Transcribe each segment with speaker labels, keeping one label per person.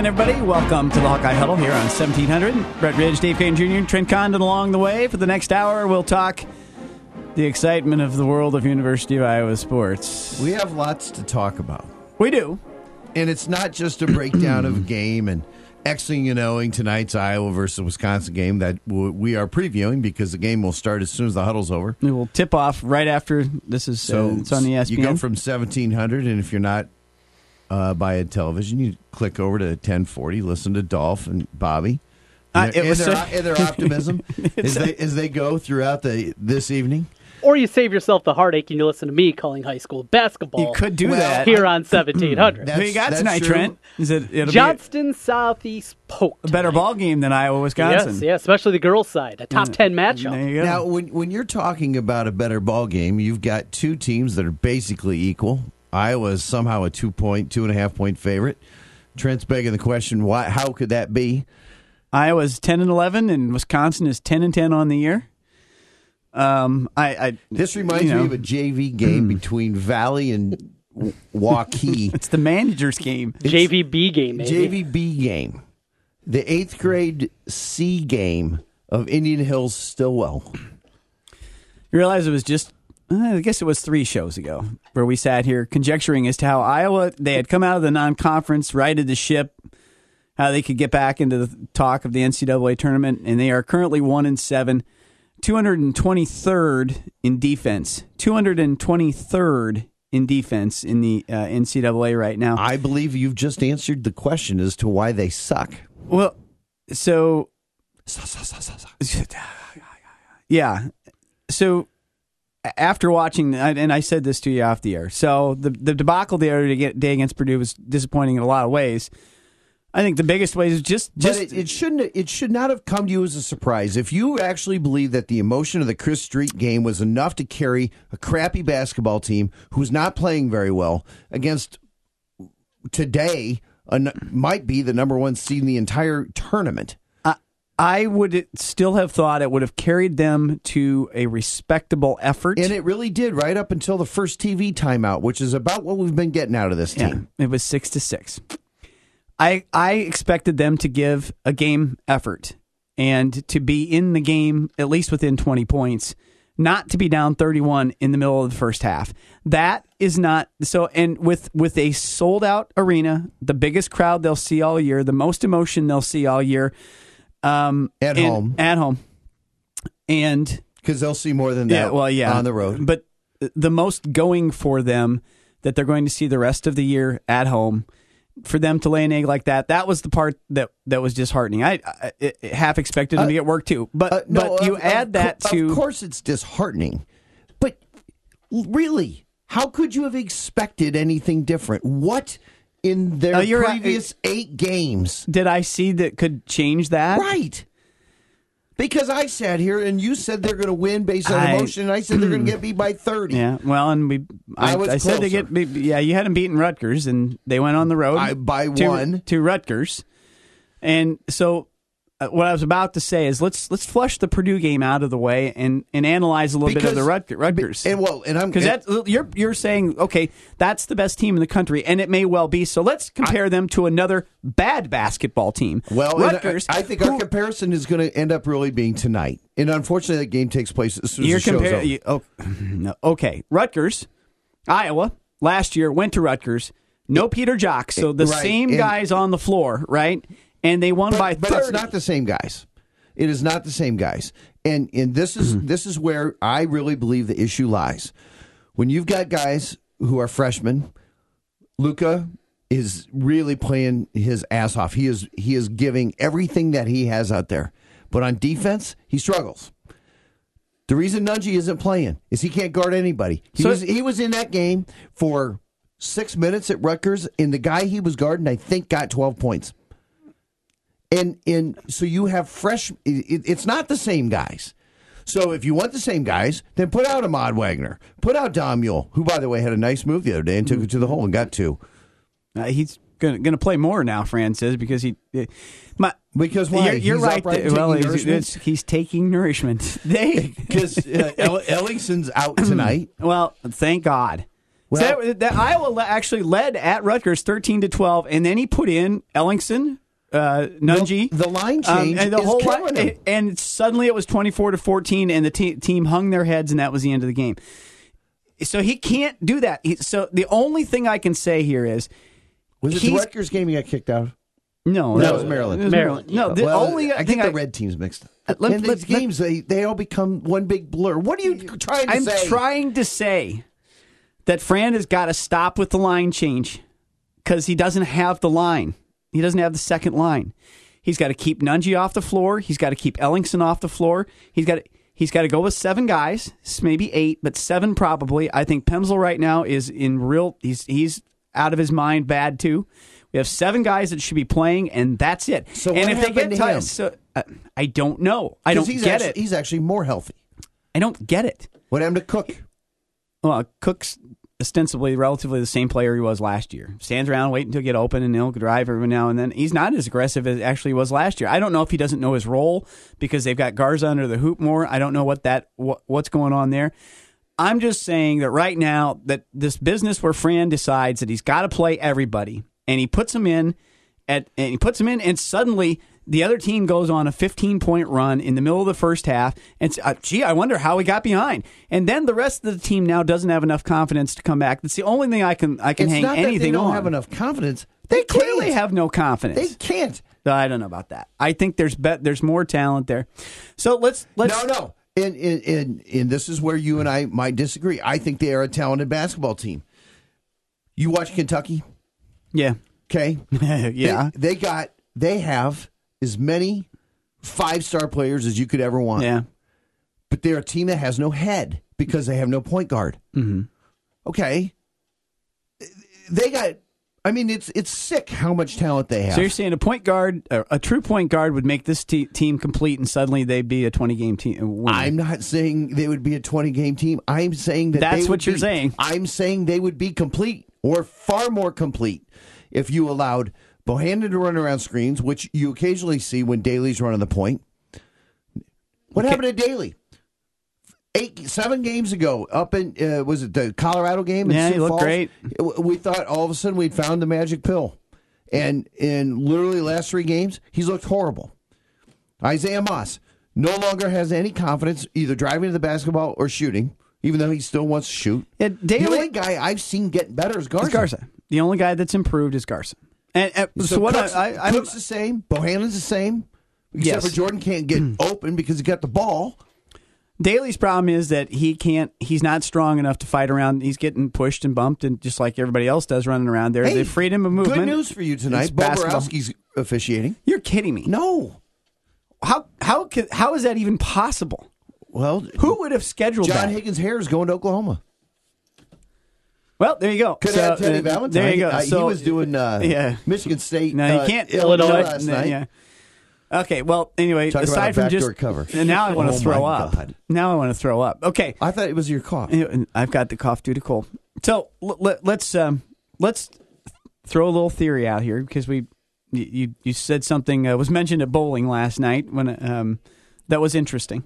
Speaker 1: again, everybody. Welcome to the Hawkeye Huddle here on 1700. Brett Ridge, Dave Kane Jr., Trent Condon along the way. For the next hour, we'll talk the excitement of the world of University of Iowa sports.
Speaker 2: We have lots to talk about.
Speaker 1: We do.
Speaker 2: And it's not just a breakdown of a game and Xing and Oing tonight's Iowa versus Wisconsin game that we are previewing because the game will start as soon as the huddle's over.
Speaker 1: It will tip off right after this is so uh, it's on the ESPN.
Speaker 2: You go from 1700, and if you're not uh, by a television, you click over to 1040, listen to Dolph and Bobby. Uh, and, their, so- and their optimism as they, as they go throughout the this evening.
Speaker 3: Or you save yourself the heartache and you listen to me calling high school basketball.
Speaker 1: You could do well, that
Speaker 3: here on seventeen hundred.
Speaker 1: Who you got tonight, true. Trent?
Speaker 3: Is it Johnston Southeast Polk?
Speaker 1: A better ball game than Iowa Wisconsin.
Speaker 3: Yes, yeah, especially the girls' side, a top yeah. ten matchup.
Speaker 2: Now, when when you're talking about a better ball game, you've got two teams that are basically equal. Iowa is somehow a two point, two and a half point favorite. Trent's begging the question: Why? How could that be?
Speaker 1: Iowa's ten and eleven, and Wisconsin is ten and ten on the year. Um, I, I
Speaker 2: this reminds you know, me of a JV game between Valley and Waukee.
Speaker 1: it's the manager's game.
Speaker 3: It's JVB game.
Speaker 2: Maybe. JVB game. The eighth grade C game of Indian Hills Stillwell.
Speaker 1: You realize it was just I guess it was three shows ago where we sat here conjecturing as to how Iowa they had come out of the non-conference, righted the ship, how they could get back into the talk of the NCAA tournament, and they are currently one and seven. 223rd in defense. 223rd in defense in the uh, NCAA right now.
Speaker 2: I believe you've just answered the question as to why they suck.
Speaker 1: Well, so. yeah. So after watching, and I said this to you off the air, so the, the debacle the other day against Purdue was disappointing in a lot of ways. I think the biggest way is just just
Speaker 2: it, it, shouldn't it should not have come to you as a surprise. If you actually believe that the emotion of the Chris Street game was enough to carry a crappy basketball team who's not playing very well against today might be the number one seed in the entire tournament.
Speaker 1: I would still have thought it would have carried them to a respectable effort.
Speaker 2: And it really did, right up until the first TV timeout, which is about what we've been getting out of this team.
Speaker 1: Yeah, it was six to six. I I expected them to give a game effort and to be in the game at least within 20 points, not to be down 31 in the middle of the first half. That is not so and with with a sold out arena, the biggest crowd they'll see all year, the most emotion they'll see all year
Speaker 2: um at home.
Speaker 1: At home. And
Speaker 2: cuz they'll see more than that
Speaker 1: yeah, well, yeah.
Speaker 2: on the road.
Speaker 1: But the most going for them that they're going to see the rest of the year at home for them to lay an egg like that, that was the part that that was disheartening. I, I, I half expected them uh, to get work too, but uh, no, but you add that
Speaker 2: to. Of course, it's disheartening, but really, how could you have expected anything different? What in their previous eight games
Speaker 1: did I see that could change that?
Speaker 2: Right. Because I sat here and you said they're going to win based on I, emotion, and I said they're going to get beat by thirty.
Speaker 1: Yeah, well, and we, I, I, I said they get, yeah, you had them beating Rutgers, and they went on the road
Speaker 2: by
Speaker 1: to,
Speaker 2: one
Speaker 1: to Rutgers, and so Uh, what I was about to say is let's let's flush the Purdue game out of the way and, and analyze a little because, bit of the Rutgers.
Speaker 2: And well, and I'm
Speaker 1: because that you're you're saying okay, that's the best team in the country, and it may well be. So let's compare I, them to another bad basketball team.
Speaker 2: Well, Rutgers. I, I, think who, our comparison is going to end up really being tonight, and unfortunately, that game takes place as soon as the compar- you,
Speaker 1: oh, okay, Rutgers, Iowa last year went to Rutgers. No Peter Jok, so the right. same and, guys on the floor, right? And they won
Speaker 2: but,
Speaker 1: by 30.
Speaker 2: But it's not the same guys. It is not the same guys. And and this is mm-hmm. this is where I really believe the issue lies. When you've got guys who are freshmen, Luka is really playing his ass off. He is he is giving everything that he has out there. But on defense, he struggles. The reason Nunge isn't playing is he can't guard anybody. He so, was he was in that game for six minutes at Rutgers, and the guy he was guarding, I think, got twelve points and and so you have fresh. It, it's not the same guys. So if you want the same guys, then put out Ahmad Wagner, put out Dom Uhl, who by the way had a nice move the other day and took it to the hole and got two.
Speaker 1: Uh, he's going to play more now. Fran says because he.
Speaker 2: My, because why?
Speaker 1: You're, you're right. well, he's, he's, taking nourishment.
Speaker 2: They because uh, Ellingson's out tonight.
Speaker 1: well, thank God
Speaker 2: Well-
Speaker 1: So that, that Iowa actually led at Rutgers 13 to 12, and then he put in Ellingson, uh, Nunge.
Speaker 2: The- the line
Speaker 1: um,
Speaker 2: change
Speaker 1: and the
Speaker 2: is
Speaker 1: whole
Speaker 2: killing
Speaker 1: line,
Speaker 2: him.
Speaker 1: and suddenly it was 24 to 14, and the te- team hung their heads, and that was the end of the game. So he can't do that. He, so the only thing I can say here is
Speaker 2: Was it the
Speaker 1: he's-
Speaker 2: Rutgers game he got kicked out?
Speaker 1: no,
Speaker 2: That was Maryland.
Speaker 1: it was
Speaker 3: Maryland.
Speaker 1: No, the
Speaker 2: well,
Speaker 1: only
Speaker 2: I
Speaker 1: thing
Speaker 2: get the
Speaker 1: I,
Speaker 2: red teams mixed up.
Speaker 1: Let-
Speaker 2: In
Speaker 1: let-
Speaker 2: these
Speaker 1: let-
Speaker 2: games, they they all become one big blur. What are you trying to
Speaker 1: I'm
Speaker 2: say?
Speaker 1: trying to say that Fran has got to stop with the line change because he doesn't have the line. He doesn't have the second line. He's got to keep Nunge off the floor. He's got to keep Ellingson off the floor. He's got to, he's got to go with seven guys, maybe eight, but seven probably. I think Pemsl right now is in real. He's he's out of his mind, bad too. We have seven guys that should be playing, and that's it.
Speaker 2: So
Speaker 1: and
Speaker 2: what
Speaker 1: if they get
Speaker 2: to
Speaker 1: ti-
Speaker 2: him?
Speaker 1: so uh, I don't know. I don't
Speaker 2: he's
Speaker 1: get
Speaker 2: actually,
Speaker 1: it.
Speaker 2: He's actually more healthy.
Speaker 1: I don't get it.
Speaker 2: What happened to Cook?
Speaker 1: Well, Cook's ostensibly relatively the same player he was last year. Stands around waiting to get open and he'll drive every now and then. He's not as aggressive as actually was last year. I don't know if he doesn't know his role because they've got Garza under the hoop more. I don't know what that what, what's going on there. I'm just saying that right now that this business where Fran decides that he's got to play everybody and he puts him in at and he puts him in and suddenly the other team goes on a 15 point run in the middle of the first half and uh, gee I wonder how we got behind and then the rest of the team now doesn't have enough confidence to come back that's the only thing I can I can
Speaker 2: It's
Speaker 1: hang
Speaker 2: not that
Speaker 1: anything
Speaker 2: they don't
Speaker 1: on
Speaker 2: have enough confidence.
Speaker 1: they
Speaker 2: They,
Speaker 1: clearly have no confidence
Speaker 2: They can't.
Speaker 1: I don't know about that I think there's bet there's more talent there so let's let's
Speaker 2: No, no. And, and, and, and this is where you and I might disagree. I think they are a talented basketball team. You watch Kentucky,
Speaker 1: yeah
Speaker 2: okay?
Speaker 1: yeah
Speaker 2: They, they got, they have as many five star players as you could ever want.
Speaker 1: yeah
Speaker 2: But they're a team that has no head because they have no point guard. Mm-hmm. Okay. They got, I mean, it's it's sick how much talent they have.
Speaker 1: So you're saying a point guard, a, a true point guard, would make this te- team complete, and suddenly they'd be a 20 game team. uh, winner.
Speaker 2: I'm not saying they would be a 20 game team. I'm saying that
Speaker 1: That's
Speaker 2: they
Speaker 1: what you're
Speaker 2: be-
Speaker 1: saying.
Speaker 2: I'm saying they would be complete or far more complete if you allowed Bohannon to run around screens, which you occasionally see when Dailey's running the point. What happened to Dailey? Eight, seven games ago, up in uh, was it the Colorado game? In
Speaker 1: Yeah, he looked
Speaker 2: Falls?
Speaker 1: great.
Speaker 2: We thought all of a sudden we'd found the magic pill, and in literally last three games, he's looked horrible. Isaiah Moss no longer has any confidence either driving to the basketball or shooting, even though he still wants to shoot.
Speaker 1: Yeah, Dailey-
Speaker 2: the only guy I've seen getting better is Garza.
Speaker 1: Garza. The only guy that's improved is Garza. And, and so,
Speaker 2: So,
Speaker 1: what
Speaker 2: Cook's,
Speaker 1: I, I,
Speaker 2: Cook's the same. Bohannon's the same. Except
Speaker 1: Yes.
Speaker 2: for Jordan can't get mm. open because he got the ball.
Speaker 1: Dailey's problem is that he can't. He's not strong enough to fight around. He's getting pushed and bumped, and just like everybody else does, running around there.
Speaker 2: Hey,
Speaker 1: the freedom of movement.
Speaker 2: Good news for you tonight.
Speaker 1: Bo
Speaker 2: Boroski's officiating.
Speaker 1: You're kidding me.
Speaker 2: No.
Speaker 1: How how how is that even possible?
Speaker 2: Well,
Speaker 1: Who would have scheduled
Speaker 2: John
Speaker 1: that?
Speaker 2: Higgins' hair is going to Oklahoma.
Speaker 1: Well, there you go.
Speaker 2: Could
Speaker 1: So,
Speaker 2: have Teddy
Speaker 1: uh,
Speaker 2: Valentine.
Speaker 1: There you go.
Speaker 2: Uh,
Speaker 1: So
Speaker 2: he was doing uh,
Speaker 1: yeah.
Speaker 2: Michigan State.
Speaker 1: No, you
Speaker 2: uh,
Speaker 1: can't.
Speaker 3: Illinois
Speaker 2: last
Speaker 1: no,
Speaker 2: night.
Speaker 1: Yeah. Okay. Well, anyway,
Speaker 2: Talk
Speaker 1: aside from just
Speaker 2: cover.
Speaker 1: now I want to
Speaker 2: Oh,
Speaker 1: throw up.
Speaker 2: God.
Speaker 1: Now I want to throw up. Okay.
Speaker 2: I thought it was your cough.
Speaker 1: I've got the cough due to cold. So l- let, let's um, let's throw a little theory out here because we you you, you said something uh, was mentioned at bowling last night when um, that was interesting.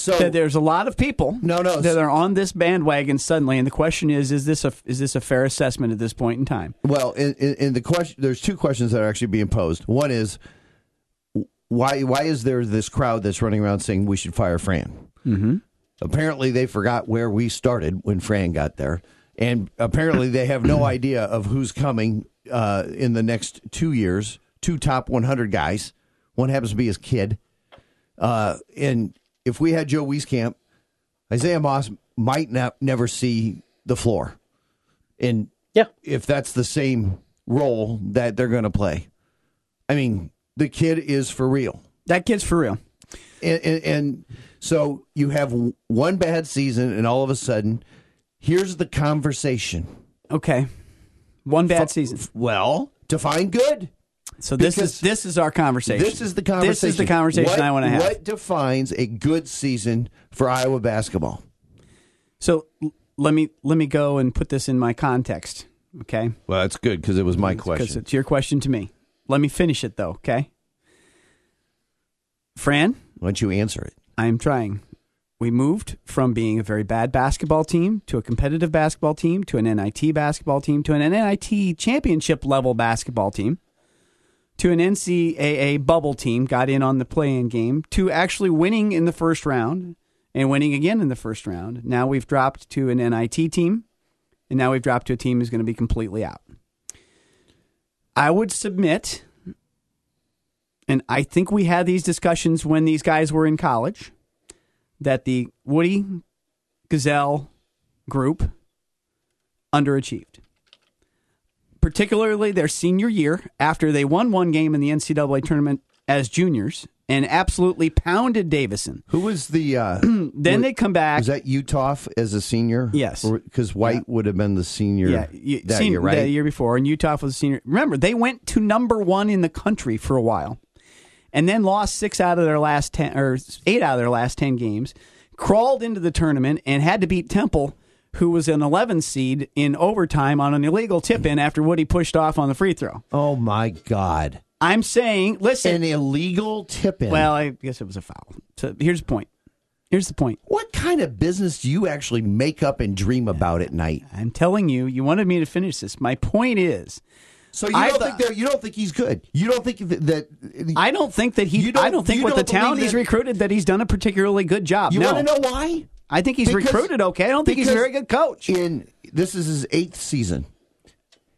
Speaker 2: So
Speaker 1: there's a lot of people
Speaker 2: No, no,
Speaker 1: that are on this bandwagon suddenly, and the question is: is this a is this a fair assessment at this point in time?
Speaker 2: Well, in, in, in the question, there's two questions that are actually being posed. One is why why is there this crowd that's running around saying we should fire Fran? Mm-hmm. Apparently, they forgot where we started when Fran got there, and apparently, they have no idea of who's coming uh, in the next two years. Two top 100 guys. One happens to be his kid. Uh, and if we had Joe Wieskamp, Isaiah Moss might not never see the floor. And
Speaker 3: Yeah.
Speaker 2: if that's the same role that they're going to play. I mean, the kid is for real.
Speaker 1: That kid's for real.
Speaker 2: And, and, and so you have one bad season, and all of a sudden, here's the conversation.
Speaker 1: Okay, one bad season.
Speaker 2: Well, define good.
Speaker 1: So this
Speaker 2: Because
Speaker 1: is this is our conversation.
Speaker 2: This is the conversation.
Speaker 1: This is the conversation
Speaker 2: What-
Speaker 1: I want to have.
Speaker 2: What defines a good season for Iowa basketball?
Speaker 1: So let me let me go and put this in my context. Okay,
Speaker 2: Well, that's good because it was my
Speaker 1: because
Speaker 2: question.
Speaker 1: it's your question to me. Let me finish it though. Okay, Fran,
Speaker 2: Why don't you answer it?
Speaker 1: I am trying. we moved from being a very bad basketball team to a competitive basketball team to an NIT basketball team to an NIT championship level basketball team to an NCAA bubble team, got in on the play in game, to actually winning in the first round and winning again in the first round. Now we've dropped to an NIT team, and now we've dropped to a team who's going to be completely out. I would submit, and I think we had these discussions when these guys were in college, that the Woody Gesell group underachieved particularly their senior year after they won one game in the NCAA tournament as juniors and absolutely pounded Davidson.
Speaker 2: Who was the? Uh,
Speaker 1: Then they come back.
Speaker 2: was that Uthoff as a senior?
Speaker 1: Yes.
Speaker 2: because White
Speaker 1: Yeah.
Speaker 2: would have been the senior.
Speaker 1: yeah,
Speaker 2: that
Speaker 1: senior-
Speaker 2: year, right?
Speaker 1: The year before, and Uthoff was a senior. Remember, they went to number one in the country for a while, and then lost six out of their last ten or eight out of their last ten games. Crawled into the tournament and had to beat Temple, who was an 11 seed in overtime on an illegal tip in after Woody pushed off on the free throw.
Speaker 2: oh my God!
Speaker 1: I'm saying, listen.
Speaker 2: An illegal tip in.
Speaker 1: Well, I guess it was a foul. So here's the point. Here's the point.
Speaker 2: what kind of business do you actually make up and dream about at night?
Speaker 1: I'm telling you, you wanted me to finish this. My point is,
Speaker 2: So you don't
Speaker 1: thought-
Speaker 2: think that you don't think he's good? You don't think that? that
Speaker 1: I don't think that he.
Speaker 2: Don't-
Speaker 1: I don't think with the talent he's recruited that he's done a particularly good job.
Speaker 2: you
Speaker 1: no,
Speaker 2: want to know why?
Speaker 1: I think he's
Speaker 2: Because-
Speaker 1: recruited okay. I don't think he's a very good coach.
Speaker 2: In this is his eighth season.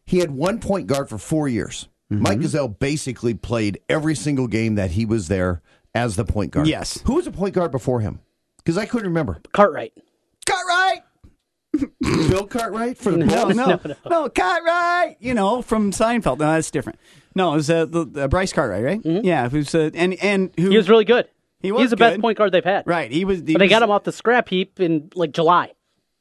Speaker 2: He had one point guard for four years.
Speaker 1: Mm-hmm.
Speaker 2: Mike Gesell basically played every single game that he was there as the point guard.
Speaker 1: Yes.
Speaker 2: Who was the point guard before him? Because I couldn't remember.
Speaker 3: Cartwright.
Speaker 1: Cartwright.
Speaker 2: Bill Cartwright for the
Speaker 1: No,
Speaker 2: Bulls?
Speaker 1: no, no, Cartwright. You know from Seinfeld. No, that's different. No, it was uh, the, uh, Bryce Cartwright, right? Yeah, who's uh, and and who
Speaker 3: He was really good.
Speaker 1: He was
Speaker 3: He's the best point guard they've had.
Speaker 1: right. He was. He
Speaker 3: But they
Speaker 1: was-
Speaker 3: got him off the scrap heap in like July.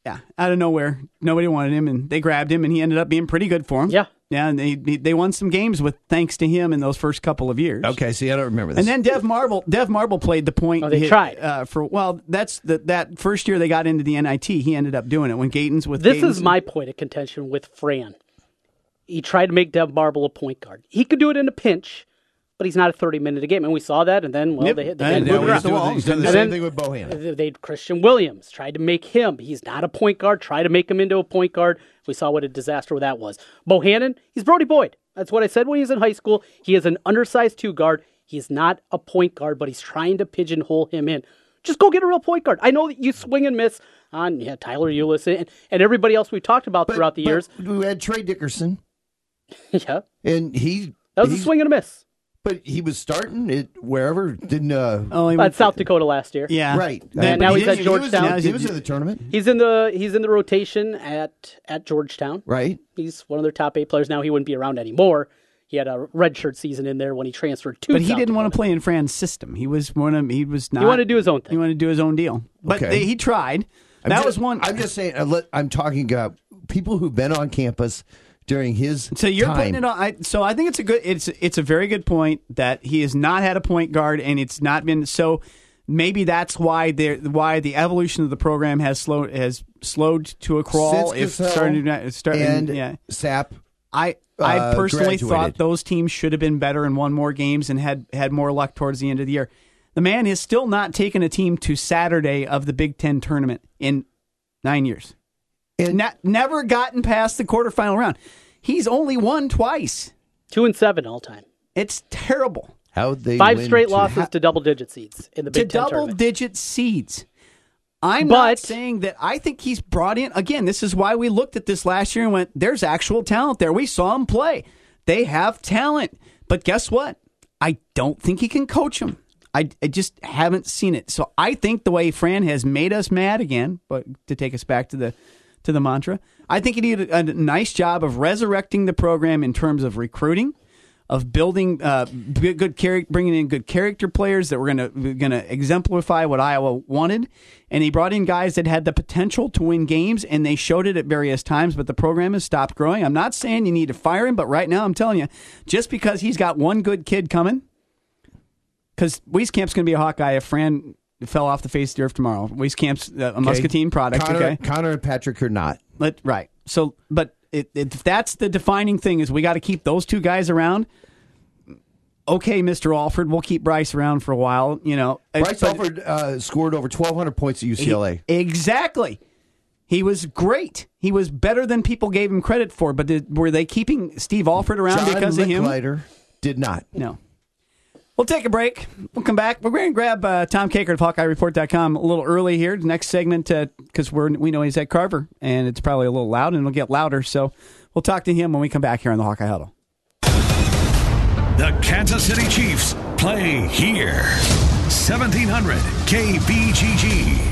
Speaker 1: Yeah, out of nowhere, nobody wanted him, and they grabbed him, and he ended up being pretty good for him.
Speaker 3: Yeah.
Speaker 1: yeah, and they they won some games with thanks to him in those first couple of years.
Speaker 2: Okay, see, I don't remember this.
Speaker 1: And then Dev Marble, Dev Marble played the point.
Speaker 3: Oh, they
Speaker 1: hit,
Speaker 3: tried.
Speaker 1: uh, for well. That's the that first year they got into the NIT. He ended up doing it when Gatens with.
Speaker 3: This
Speaker 1: Gatens
Speaker 3: is my point of contention with Fran. He tried to make Dev Marble a point guard. He could do it in a pinch, but he's not a 30 minute a game. And we saw that, and then, well,
Speaker 1: Yep.
Speaker 3: they hit the
Speaker 1: And
Speaker 3: hand
Speaker 1: now
Speaker 3: moved
Speaker 1: he's
Speaker 3: around.
Speaker 1: doing the-
Speaker 2: he's done the
Speaker 3: And
Speaker 2: same
Speaker 3: then-
Speaker 2: thing with Bohannon.
Speaker 3: They Christian Williams tried to make him. He's not a point guard. Try to make him into a point guard. We saw what a disaster that was. Bohannon, he's Brody Boyd. That's what I said when he was in high school. He is an undersized two guard. He's not a point guard, but he's trying to pigeonhole him in. Just go get a real point guard. I know that you swing and miss on yeah, Tyler Ulis and, and everybody else we've talked about
Speaker 2: But-
Speaker 3: throughout the
Speaker 2: but
Speaker 3: years.
Speaker 2: we had Trey Dickerson,
Speaker 3: yeah,
Speaker 2: and he
Speaker 3: that was a swing and a miss.
Speaker 2: But he was starting it wherever. Didn't uh,
Speaker 1: Oh, he
Speaker 3: At South Dakota last year.
Speaker 1: Yeah,
Speaker 2: right?
Speaker 1: Then-
Speaker 3: now
Speaker 2: But
Speaker 3: he's
Speaker 2: he-
Speaker 3: at
Speaker 2: he was in-
Speaker 3: Georgetown.
Speaker 2: He was in the tournament,
Speaker 3: He's in the he's in the rotation at at Georgetown.
Speaker 2: right?
Speaker 3: He's one of their top eight players now. He wouldn't be around anymore. He had a redshirt season in there when he transferred to.
Speaker 1: But he
Speaker 3: South
Speaker 1: didn't want to play in Fran's system. He was one of he was not.
Speaker 3: He wanted to do his own
Speaker 1: He
Speaker 3: thing.
Speaker 1: wanted to do his own deal. But
Speaker 2: Okay.
Speaker 1: they, he tried.
Speaker 2: I'm
Speaker 1: that
Speaker 2: just-
Speaker 1: was one.
Speaker 2: I'm just saying. uh, I'm talking about people who've been on campus during his.
Speaker 1: So you're
Speaker 2: time.
Speaker 1: putting it on. I, so I think it's a good. It's it's a very good point that he has not had a point guard, and it's not been so. Maybe that's why there why the evolution of the program has slowed has slowed to a crawl.
Speaker 2: Since
Speaker 1: if starting to start,
Speaker 2: and
Speaker 1: yeah,
Speaker 2: Sap.
Speaker 1: I I
Speaker 2: uh,
Speaker 1: personally thought those teams should have been better and won more games and had had more luck towards the end of the year. The man has still not taken a team to Saturday of the Big Ten tournament in nine years.
Speaker 2: And-
Speaker 1: Ne- never gotten past the quarterfinal round. He's only won twice.
Speaker 3: Two and seven all time.
Speaker 1: It's terrible.
Speaker 2: How they
Speaker 3: Five
Speaker 2: win
Speaker 3: straight
Speaker 2: to-
Speaker 3: losses to double digit seeds in the
Speaker 1: to
Speaker 3: Big Ten
Speaker 1: double
Speaker 3: tournament.
Speaker 1: digit seeds. I'm not saying that I think he's brought in again. This is why we looked at this last year and went, "There's actual talent there." We saw him play. They have talent, but guess what? I don't think he can coach them. I, I just haven't seen it. So I think the way Fran has made us mad again, but to take us back to the to the mantra, I think he did a, a nice job of resurrecting the program in terms of recruiting of building uh, good, bringing in good character players that were going to going to exemplify what Iowa wanted, and he brought in guys that had the potential to win games, and they showed it at various times. But the program has stopped growing. I'm not saying you need to fire him, but right now I'm telling you, just because he's got one good kid coming, because Wieskamp's going to be a Hawkeye if Fran fell off the face of the earth tomorrow. Wieskamp's uh, a Muscatine product.
Speaker 2: Connor,
Speaker 1: okay,
Speaker 2: Connor and Patrick are not.
Speaker 1: let right. So, but it, it, if that's the defining thing, is we got to keep those two guys around. okay, Mr. Alford, we'll keep Bryce around for a while. You know,
Speaker 2: Bryce
Speaker 1: But-
Speaker 2: Alford uh, scored over 1,200 points at UCLA.
Speaker 1: Exactly. He was great. He was better than people gave him credit for. But did, were they keeping Steve Alford around
Speaker 2: John
Speaker 1: because of him?
Speaker 2: Did not.
Speaker 1: No. We'll take a break. We'll come back. We're going to grab uh, Tom Kakert of HawkeyeReport.com a little early here. The next segment, because we're we know he's at Carver, and it's probably a little loud, and it'll get louder. So we'll talk to him when we come back here on the Hawkeye Huddle.
Speaker 4: The Kansas City Chiefs play here. 1700 KBGG.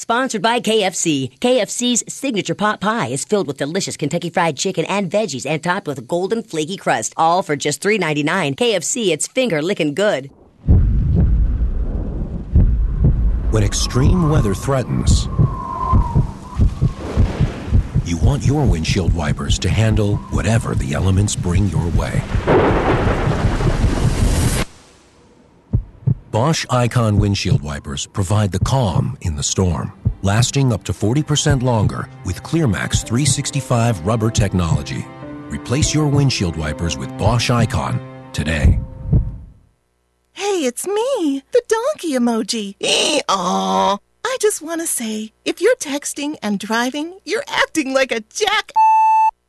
Speaker 5: Sponsored by KFC. KFC's signature pot pie is filled with delicious Kentucky Fried Chicken and veggies and topped with a golden flaky crust, all for just $3.99. KFC, it's finger licking good.
Speaker 6: When extreme weather threatens, you want your windshield wipers to handle whatever the elements bring your way. Bosch Icon windshield wipers provide the calm in the storm, lasting up to 40% longer with ClearMax 365 rubber technology. Replace your windshield wipers with Bosch Icon today.
Speaker 7: Hey, it's me, the donkey emoji. Aww. I just want to say, if you're texting and driving, you're acting like a jack.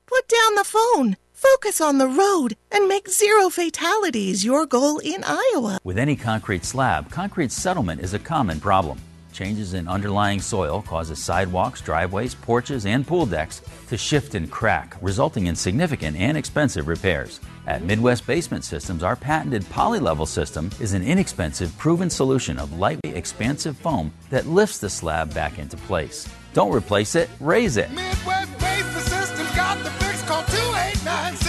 Speaker 7: Put down the phone, focus on the road, and make zero fatalities your goal in Iowa.
Speaker 8: With any concrete slab, concrete settlement is a common problem. Changes in underlying soil causes sidewalks, driveways, porches, and pool decks to shift and crack, resulting in significant and expensive repairs. At Midwest Basement Systems, our patented polylevel system is an inexpensive, proven solution of lightweight, expansive foam that lifts the slab back into place. Don't replace it, raise it.
Speaker 9: Midwest Basement Systems got the fix. Call 289 1606.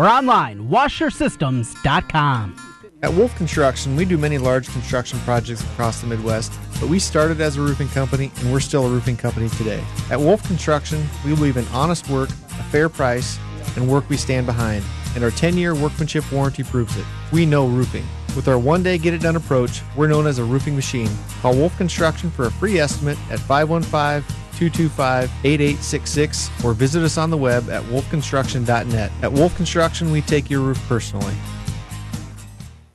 Speaker 3: or online, washersystems.com.
Speaker 10: At Wolf Construction, we do many large construction projects across the Midwest, but we started as a roofing company and we're still a roofing company today. At Wolf Construction, we believe in honest work, a fair price, and work we stand behind, and our 10 year workmanship warranty proves it. We know roofing. With our one day get it done approach, we're known as a roofing machine. Call Wolf Construction for a free estimate at 515 225 8866 or visit us on the web at wolfconstruction.net. At Wolf Construction, we take your roof personally.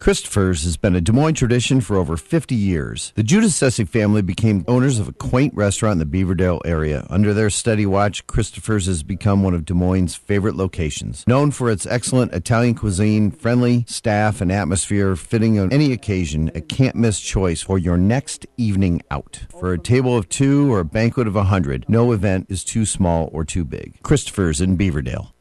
Speaker 2: Christopher's has been a Des Moines tradition for over 50 years. The Judas Sessig family became owners of a quaint restaurant in the Beaverdale area. Under their steady watch, Christopher's has become one of Des Moines' favorite locations. Known for its excellent Italian cuisine, friendly staff, and atmosphere fitting on any occasion, a can't miss choice for your next evening out. For a table of two or a banquet of a hundred, no event is too small or too big. Christopher's in Beaverdale.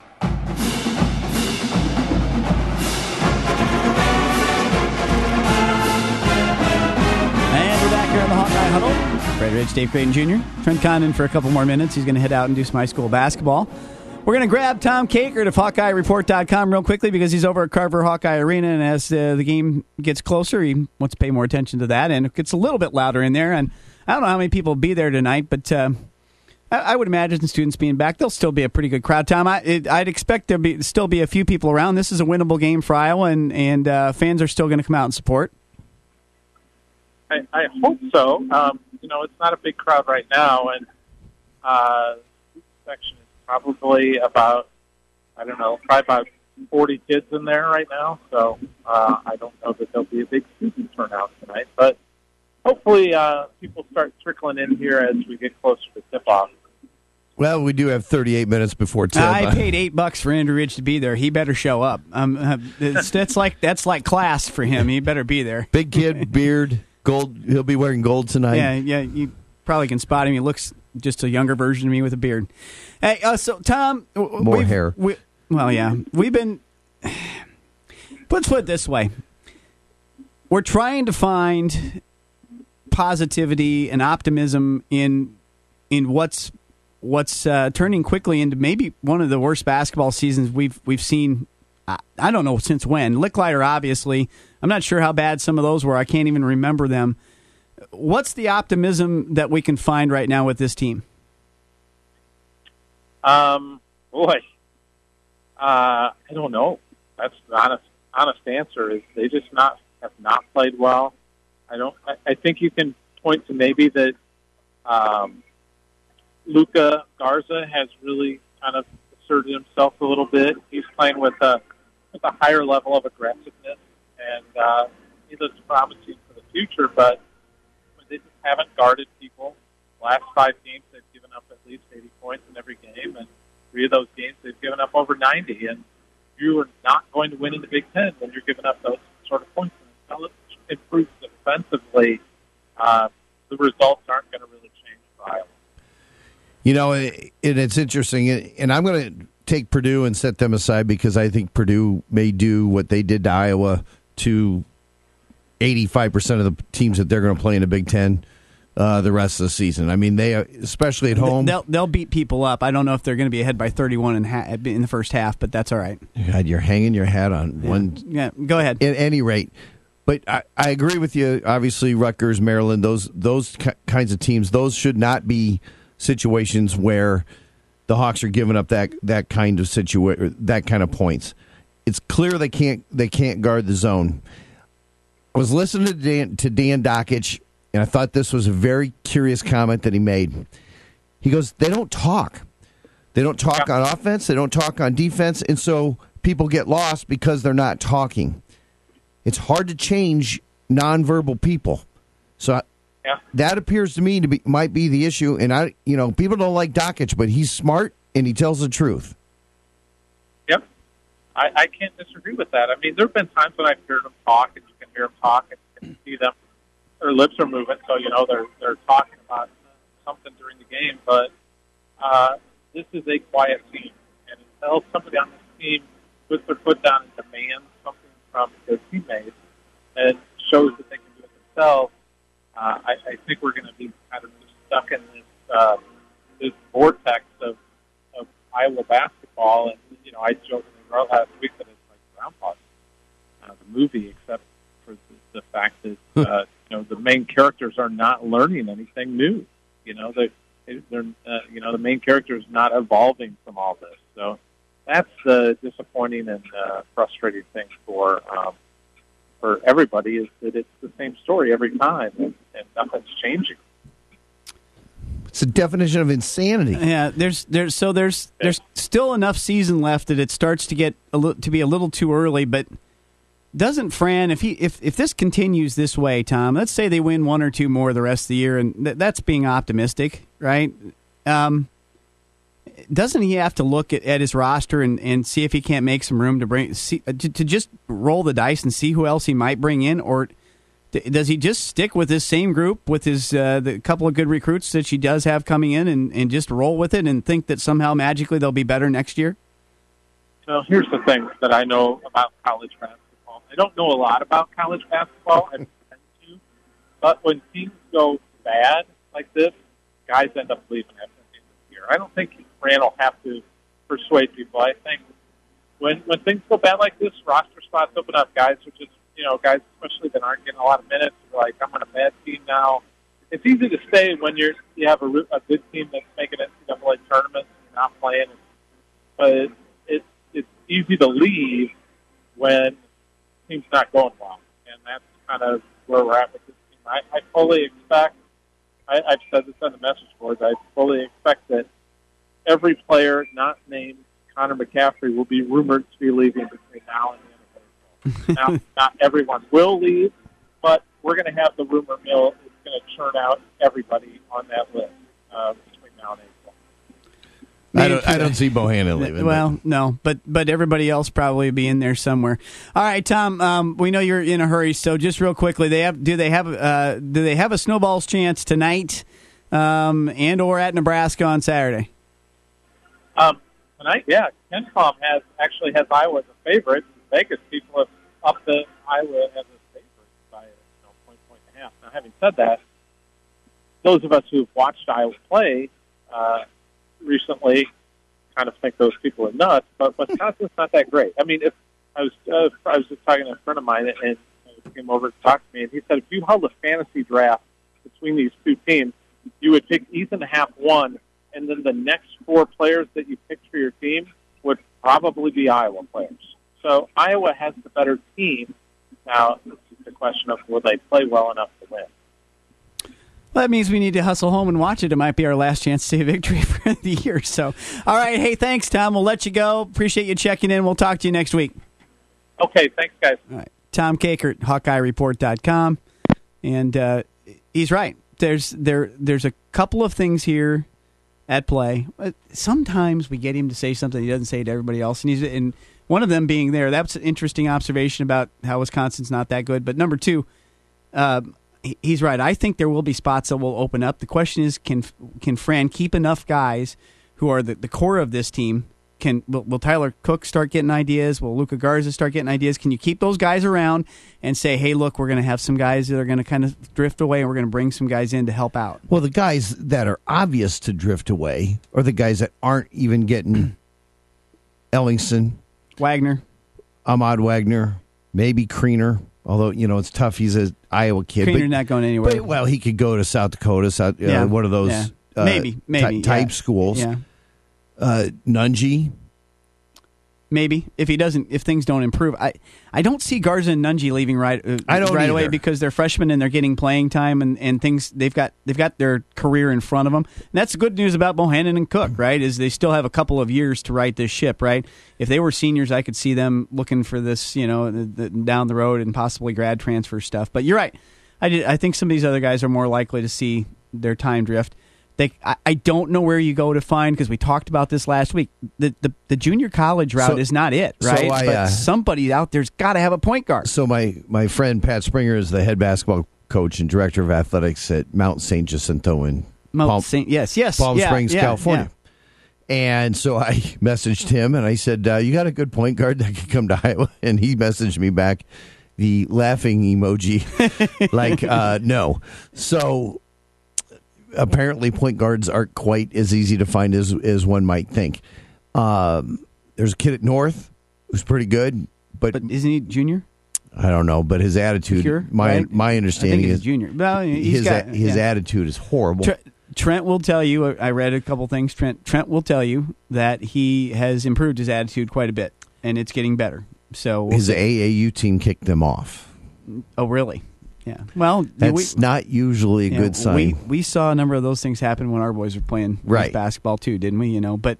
Speaker 1: Brett Ridge, Dave Creighton Jr. Trent Condon for a couple more minutes. He's going to head out and do some high school basketball. We're going to grab Tom Kakert of HawkeyeReport.com real quickly because he's over at Carver Hawkeye Arena, and as uh, the game gets closer, he wants to pay more attention to that, and it gets a little bit louder in there. And I don't know how many people will be there tonight, but uh, I, I would imagine the students being back, there'll still be a pretty good crowd. Tom, I, I'd expect there be still be a few people around. This is a winnable game for Iowa, and and uh, fans are still going to come out and support.
Speaker 11: I, I hope so. Um, you know, it's not a big crowd right now, and uh, section is probably about I don't know, probably about forty kids in there right now. So uh, I don't know that there'll be a big student turnout tonight, but hopefully uh, people start trickling in here as we get closer to tip off.
Speaker 2: Well, we do have 38 minutes before tip.
Speaker 1: I paid eight bucks for Andrew Ridge to be there. He better show up. Um, uh, that's like that's like class for him. He better be there.
Speaker 2: Big kid, beard, gold. He'll be wearing gold tonight.
Speaker 1: Yeah, yeah. You probably can spot him. He looks just a younger version of me with a beard. Hey, uh, so Tom,
Speaker 2: More hair.
Speaker 1: We, well, yeah, we've been. Let's put it this way: we're trying to find positivity and optimism in in what's what's uh, turning quickly into maybe one of the worst basketball seasons we've we've seen. I, don't know since when. Lickliter, obviously. I'm not sure how bad some of those were. I can't even remember them. What's the optimism that we can find right now with this team?
Speaker 11: Um, boy, uh, I don't know. That's the honest honest answer. Is they just not have not played well. I don't. I, I think you can point to maybe that um, Luka Garza has really kind of asserted himself a little bit. He's playing with a with a higher level of aggressiveness, and uh, he looks promising for the future. But they just haven't guarded people. Last five games, they've given up at least 80 points in every game, and three of those games they've given up over 90. And you are not going to win in the Big Ten when you're giving up those sort of points. And until it improves defensively, uh, the results aren't going to really change for.
Speaker 2: You know, and it's interesting, and I'm going to take Purdue and set them aside because I think Purdue may do what they did to Iowa to 85% of the teams that they're going to play in the Big Ten uh, the rest of the season. I mean, they especially at home.
Speaker 1: They'll they'll beat people up. I don't know if they're going to be ahead by 31 in, ha- in the first half, but that's all right.
Speaker 2: God, you're hanging your hat on one.
Speaker 1: Yeah, go ahead.
Speaker 2: At any rate, but I, I agree with you. Obviously, Rutgers, Maryland, those those ki- kinds of teams, those should not be situations where the Hawks are giving up that that kind of situa- that kind of points. It's clear they can't they can't guard the zone. I was listening to Dan, to Dan Dakich, and I thought this was a very curious comment that he made. He goes, "They don't talk. They don't talk on offense. They don't talk on defense, and so people get lost because they're not talking. It's hard to change nonverbal people. So I- that appears to me to be might be the issue. And I, you know, people don't like Dakich, but he's smart and he tells the truth.
Speaker 11: Yep. I, I can't disagree with that. I mean, there have been times when I've heard them talk, and you can hear them talk, and you can see them, their lips are moving, so you know they're they're talking about something during the game. But uh, this is a quiet team, and until somebody on this team puts their foot down and demands something from their teammates and shows that they can do it themselves, uh, I, I think we're going to be kind of stuck in this uh, this vortex of of Iowa basketball. And you know, I jokingly wrote last week that it's like Groundhog, uh, the movie, except for the, the fact that uh, you know the main characters are not learning anything new. You know, they they're uh, you know the main character is not evolving from all this. So that's the disappointing and uh, frustrating thing for um, for everybody is that it's the same story every time and, and nothing's changing.
Speaker 2: It's a definition of insanity.
Speaker 1: Yeah, there's there's so there's there's still enough season left that it starts to get a li- to be a little too early, but doesn't Fran if he if if this continues this way, Tom? Let's say they win one or two more the rest of the year, and th- that's being optimistic, right? Um, doesn't he have to look at, at his roster and, and see if he can't make some room to bring see, uh, to, to just roll the dice and see who else he might bring in, or does he just stick with this same group with his uh, the couple of good recruits that she does have coming in and, and just roll with it and think that somehow magically they'll be better next year?
Speaker 11: Well, here's the thing that I know about college basketball. I don't know a lot about college basketball. I tend to, but when teams go bad like this, guys end up leaving after the year. I don't think Fran will have to persuade people. I think when when things go bad like this, roster spots open up. Guys are just you know guys especially that aren't getting a lot of minutes. Are like I'm on a bad team now. It's easy to stay when you're you have a, a good team that's making it NCAA tournaments and not playing. But it, it, it's easy to leave when team's not going well, and that's kind of where we're at with this team. I, I fully expect. I, I've said this on the message boards. I fully expect that every player not named Connor McCaffery will be rumored to be leaving between now and the end of April. now, not everyone will leave, but we're going to have the rumor mill is going to churn out everybody on that list uh, between now and April.
Speaker 2: I don't, I don't see Bohannon leaving.
Speaker 1: Well, no, but but everybody else probably be in there somewhere. All right, Tom. Um, we know you're in a hurry, so just real quickly, they have do they have uh, do they have a snowballs chance tonight, um, and or at Nebraska on Saturday?
Speaker 11: Um, tonight, yeah, KenPom has actually has Iowa as a favorite. Vegas people have upped the Iowa as a favorite by you know, point point and a half. Now, having said that, those of us who've watched Iowa play uh, recently kind of think those people are nuts. But Wisconsin's not that great. I mean, if I was uh, I was just talking to a friend of mine and he came over to talk to me, and he said if you held a fantasy draft between these two teams, you would pick Ethan Happ one, and then the next four players that you picked for your team would probably be Iowa players. So Iowa has the better team. Now it's just a question of will they play well enough to win.
Speaker 1: Well, that means we need to hustle home and watch it. It might be our last chance to see a victory for the year. So, all right. Hey, thanks, Tom. We'll let you go. Appreciate you checking in. We'll talk to you next week.
Speaker 11: Okay, thanks, guys.
Speaker 1: All right. Tom Kakert, HawkeyeReport.com. And uh, he's right. There's there there's a couple of things here at play. Sometimes we get him to say something he doesn't say to everybody else, and he's and one of them being there. That's an interesting observation about how Wisconsin's not that good. But number two, uh, he's right. I think there will be spots that will open up. The question is, can can Fran keep enough guys who are the, the core of this team? Can will, will Tyler Cook start getting ideas? Will Luka Garza start getting ideas? Can you keep those guys around and say, hey, look, we're going to have some guys that are going to kind of drift away, and we're going to bring some guys in to help out.
Speaker 2: Well, the guys that are obvious to drift away are the guys that aren't even getting Ellingson,
Speaker 1: Wagner,
Speaker 2: Ahmad Wagner, maybe Kriener. Although you know it's tough, he's an Iowa kid.
Speaker 1: Kriener's
Speaker 2: but,
Speaker 1: not going anywhere.
Speaker 2: But, well, he could go to South Dakota, South, uh, one of those
Speaker 1: Yeah.
Speaker 2: uh,
Speaker 1: Maybe,
Speaker 2: ty-
Speaker 1: maybe,
Speaker 2: type
Speaker 1: yeah.
Speaker 2: schools.
Speaker 1: Yeah.
Speaker 2: Uh, Nunge,
Speaker 1: Maybe if he doesn't, if things don't improve, I I don't see Garza and Nunge leaving right uh,
Speaker 2: I don't
Speaker 1: right away because they're freshmen and they're getting playing time and, and things they've got they've got their career in front of them. And that's the good news about Bohannon and Cook, right? Is they still have a couple of years to right this ship, right? If they were seniors, I could see them looking for this, you know, the, the, down the road and possibly grad transfer stuff. But you're right. I did, I think some of these other guys are more likely to see their time drift. They, I, I don't know where you go to find because we talked about this last week. The the, the junior college route
Speaker 2: So-
Speaker 1: is not it,
Speaker 2: so
Speaker 1: right?
Speaker 2: I,
Speaker 1: but
Speaker 2: uh,
Speaker 1: somebody out there's got to have a point guard.
Speaker 2: So my my friend Pat Springer is the head basketball coach and director of athletics at Mount Saint Jacinto in
Speaker 1: Mount
Speaker 2: Palm,
Speaker 1: Saint- yes, yes,
Speaker 2: Palm
Speaker 1: yeah,
Speaker 2: Springs,
Speaker 1: yeah,
Speaker 2: California. And so I messaged him and I said, uh, "You got a good point guard that could come to Iowa?" And he messaged me back the laughing emoji, like uh, no. So apparently, point guards aren't quite as easy to find as as one might think. Um, there's a kid at North who's pretty good, but,
Speaker 1: But isn't he junior?
Speaker 2: I don't know. But his attitude,
Speaker 1: Pure,
Speaker 2: my
Speaker 1: right?
Speaker 2: my
Speaker 1: I
Speaker 2: understanding is
Speaker 1: a junior. Well, he's
Speaker 2: his
Speaker 1: got-
Speaker 2: his
Speaker 1: yeah.
Speaker 2: attitude is horrible.
Speaker 1: Tre- Trent will tell you. I read a couple things. Trent Trent will tell you that he has improved his attitude quite a bit, and it's getting better. So we'll
Speaker 2: his
Speaker 1: see.
Speaker 2: AAU team kicked them off.
Speaker 1: oh really? Yeah. Well,
Speaker 2: That's
Speaker 1: we,
Speaker 2: not usually a good sign.
Speaker 1: We we saw a number of those things happen when our boys were playing
Speaker 2: Right.
Speaker 1: basketball too, didn't we? You know, but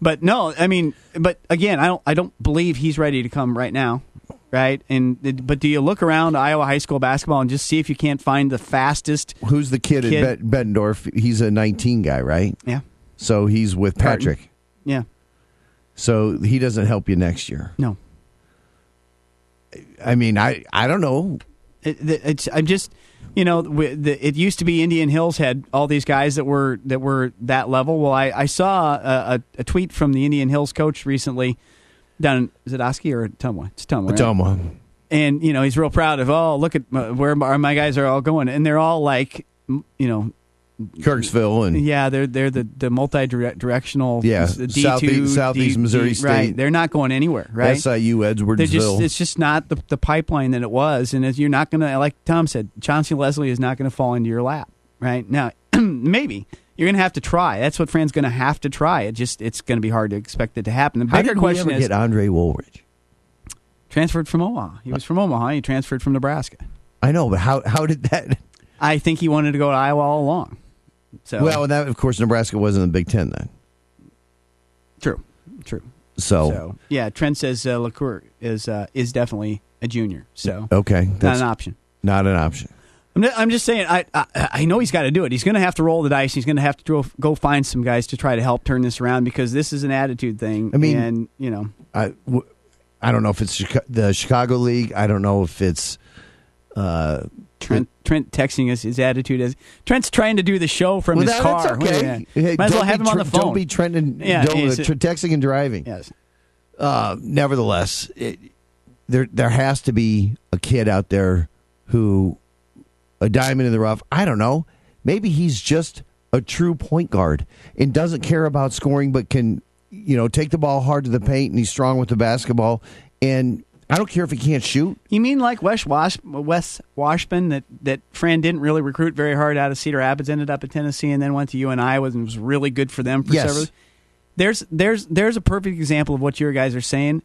Speaker 1: but no, I mean, but again, I don't I don't believe he's ready to come right now. right? And but do you look around Iowa high school basketball and just see if you can't find the fastest?
Speaker 2: Who's the kid,
Speaker 1: Kid.
Speaker 2: at Bettendorf? He's a 19 guy, right?
Speaker 1: Yeah.
Speaker 2: So he's with. Patrick.
Speaker 1: Yeah.
Speaker 2: So he doesn't help you next year.
Speaker 1: No.
Speaker 2: I mean, I I don't know.
Speaker 1: It, it- it's I'm just you know it used to be Indian Hills had all these guys that were that were that level. Well, I, I saw a, a, tweet from the Indian Hills coach recently down in is it Oski or Tumwa? It's Tumwa. right?
Speaker 2: Ottumwa.
Speaker 1: And you know he's real proud of oh look at my, where my, my guys are all going and they're all like you know
Speaker 2: Kirksville and
Speaker 1: yeah they're they're the the multi directional
Speaker 2: Yeah,
Speaker 1: D
Speaker 2: Southeast- Southeast Missouri
Speaker 1: right.
Speaker 2: State.
Speaker 1: they're not going anywhere right?
Speaker 2: SIU
Speaker 1: they're
Speaker 2: Edwardsville.
Speaker 1: just it's just not the, the pipeline that it was and as you're not gonna like tom said chauncey leslie is not gonna fall into your lap right? Now maybe. You're gonna have to try. That's what fran's gonna have to try. It just it's gonna be hard to expect it to happen. The bigger
Speaker 2: we
Speaker 1: question
Speaker 2: ever
Speaker 1: is
Speaker 2: get Andre Woolridge?
Speaker 1: transferred from omaha. He was uh, from omaha. He transferred from nebraska.
Speaker 2: I know, but how how did that?
Speaker 1: i think he wanted to go to iowa all along so
Speaker 2: Well, that of course Nebraska wasn't in the Big Ten then.
Speaker 1: true true
Speaker 2: So,
Speaker 1: so yeah trent says uh, LaCour is uh, is definitely a junior so
Speaker 2: okay,
Speaker 1: not an option
Speaker 2: not an option.
Speaker 1: I'm, ju- I'm just saying. I, I I know he's got to do it. He's going to have to roll the dice. He's going to have to go, go find some guys to try to help turn this around because this is an attitude thing.
Speaker 2: I mean-
Speaker 1: and you know,
Speaker 2: I, w- I don't know if it's Chica- the Chicago League. I don't know if it's uh,
Speaker 1: Trent Trent texting us his attitude is Trent's trying to do the show from
Speaker 2: well,
Speaker 1: his
Speaker 2: that-
Speaker 1: car.
Speaker 2: Okay. Hey,
Speaker 1: Might as well
Speaker 2: don't
Speaker 1: have
Speaker 2: be
Speaker 1: him on the phone.
Speaker 2: Don't be Trent and
Speaker 1: Yeah,
Speaker 2: don't- tr- texting and driving.
Speaker 1: yes.
Speaker 2: Uh, nevertheless, it, there there has to be a kid out there who a diamond in the rough. I don't know. Maybe he's just a true point guard and doesn't care about scoring, but can you know take the ball hard to the paint and he's strong with the basketball. And I don't care if he can't shoot.
Speaker 1: You mean like Wes Wash, Wes Washpun that that Fran didn't really recruit very hard out of Cedar Rapids, ended up at Tennessee, and then went to UNI and was really good for them for
Speaker 2: Yes.
Speaker 1: several. There's there's there's a perfect example of what your guys are saying.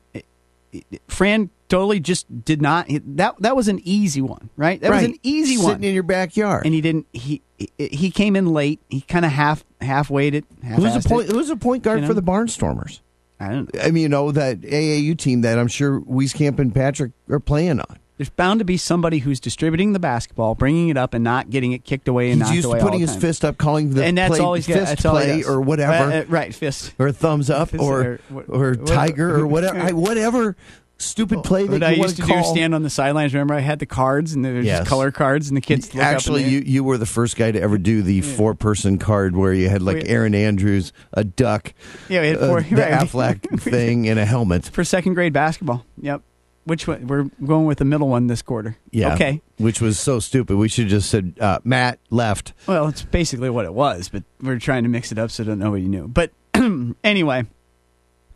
Speaker 1: Fran totally just did not that that was an easy one, right? That was an easy
Speaker 2: Sitting
Speaker 1: one,
Speaker 2: in your backyard.
Speaker 1: and he didn't. He he- he came in late. He kind of half half waited. Half
Speaker 2: Who's a point? Who's a point guard
Speaker 1: you know?
Speaker 2: for the Barnstormers?
Speaker 1: I don't know.
Speaker 2: I mean, you know that AAU team that I'm sure Wieskamp and Patrick are playing on.
Speaker 1: There's bound to be somebody who's distributing the basketball, bringing it up, and not getting it kicked away and
Speaker 2: He's
Speaker 1: knocked
Speaker 2: used
Speaker 1: away
Speaker 2: to putting his fist up, calling the
Speaker 1: and that's
Speaker 2: play
Speaker 1: all he's got.
Speaker 2: fist play or whatever,
Speaker 1: Uh, uh, right, fist.
Speaker 2: or thumbs up,
Speaker 1: Fist
Speaker 2: or
Speaker 1: or what-
Speaker 2: or tiger, or whatever, I- whatever stupid play that you
Speaker 1: I used to
Speaker 2: call.
Speaker 1: do stand on the sidelines. Remember, I had the cards and there was
Speaker 2: Yes.
Speaker 1: just color cards, and the kids look
Speaker 2: Actually,
Speaker 1: up
Speaker 2: you you were the first guy to ever do the four person card where you had like
Speaker 1: We-
Speaker 2: Aaron Andrews, a duck,
Speaker 1: Yeah, we had
Speaker 2: uh, the
Speaker 1: right.
Speaker 2: Aflac thing, and a helmet.
Speaker 1: for second grade basketball. Yep. Which one? We're going with the middle one this quarter.
Speaker 2: Yeah,
Speaker 1: Okay.
Speaker 2: which was so stupid. We should have just said uh, Matt left.
Speaker 1: Well, it's basically what it was, but we're trying to mix it up so I don't know what you knew. But anyway,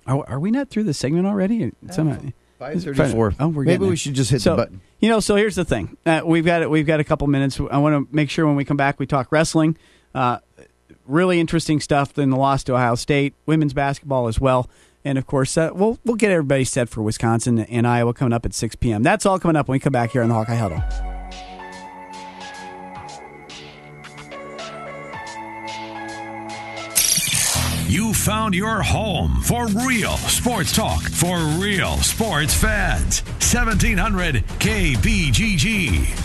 Speaker 1: are, are we not through the segment already? Somehow-
Speaker 2: Five thirty four.
Speaker 1: Oh, we're
Speaker 2: Maybe we should just hit
Speaker 1: so,
Speaker 2: the button.
Speaker 1: You know, so here's the thing. Uh, we've got we've got a couple minutes. I want to make sure when we come back we talk wrestling. Uh, really interesting stuff in the loss to Ohio State, women's basketball as well, and of course uh, we'll we'll get everybody set for Wisconsin and Iowa coming up at 6 p.m. That's all coming up when we come back here on the Hawkeye Huddle.
Speaker 4: Found your home for real sports talk for real sports fans. 1700 KBGG.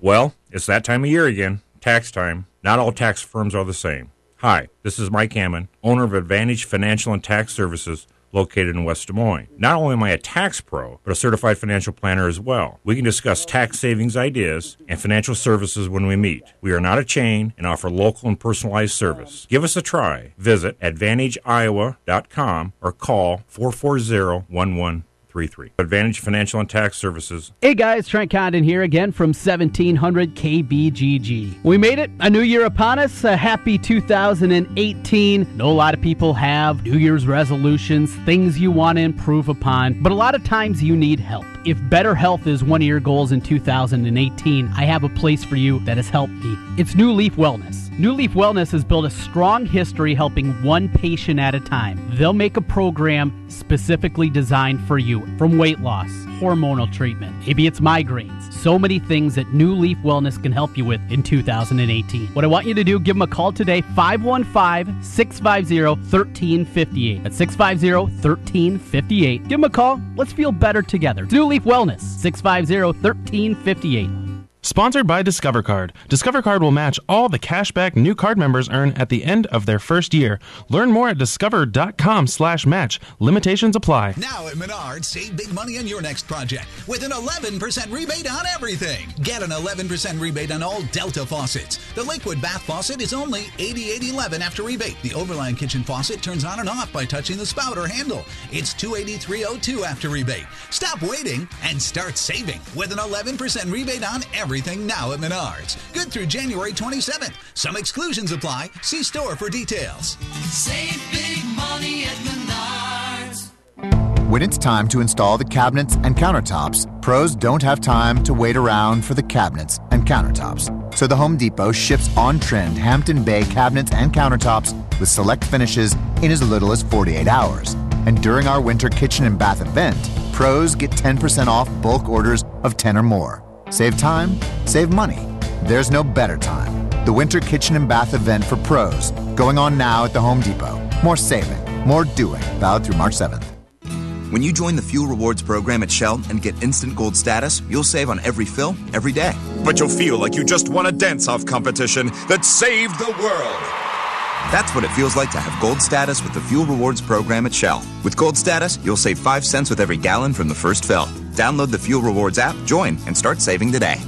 Speaker 12: Well, it's that time of year again, tax time. Not all tax firms are the same. Hi, this is Mike Hammond, owner of Advantage Financial and Tax Services located in West Des Moines. Not only am I a tax pro, but a certified financial planner as well. We can discuss tax savings ideas and financial services when we meet. We are not a chain and offer local and personalized service. Give us a try. Visit AdvantageIowa.com or call 440 1133. Advantage Financial and Tax Services
Speaker 3: Hey guys, Trent Condon here again from 1700 KBGG. We made it, a new year upon us, a happy 2018. Know a lot of people have New Year's resolutions, things you want to improve upon, but a lot of times you need help. If better health is one of your goals in 2018, I have a place for you that has helped me. It's New Leaf Wellness. New Leaf Wellness has built a strong history helping one patient at a time. They'll make a program specifically designed for you from weight loss, hormonal treatment, maybe it's migraines, so many things that New Leaf Wellness can help you with in 2018. What I want you to do, give them a call today, 515 650 1358. That's 650 1358. Give them a call. Let's feel better together. New Leaf Wellness, 650 1358.
Speaker 13: Sponsored by Discover Card. Discover Card will match all the cashback new card members earn at the end of their first year. Learn more at discover.com slash match. Limitations apply.
Speaker 14: Now at Menards, save big money on your next project with an 11% rebate on everything. Get an 11% rebate on all Delta faucets. The liquid bath faucet is only $88.11 after rebate. The overland kitchen faucet turns on and off by touching the spout or handle. It's $283.02 after rebate. Stop waiting and start saving with an 11% rebate on everything now at Menards. Good through January 27th. Some exclusions apply. See store for details.
Speaker 9: Save big money at Menards.
Speaker 15: When it's time to install the cabinets and countertops, pros don't have time to wait around for the cabinets and countertops. So the Home Depot ships on trend Hampton Bay cabinets and countertops with select finishes in as little as 48 hours. And during our winter kitchen and bath event, pros get 10% off bulk orders of 10 or more. Save time, save money. There's no better time. The winter kitchen and bath event for pros going on now at the Home Depot. More saving, more doing. Valid through March 7th.
Speaker 16: When you join the Fuel Rewards program at Shell and get instant gold status, you'll save on every fill, every day.
Speaker 17: But you'll feel like you just won a dance off competition that saved the world.
Speaker 16: That's what it feels like to have gold status with the Fuel Rewards program at Shell. With gold status, you'll save 5 cents with every gallon from the first fill. Download the Fuel Rewards app, join, and start saving today.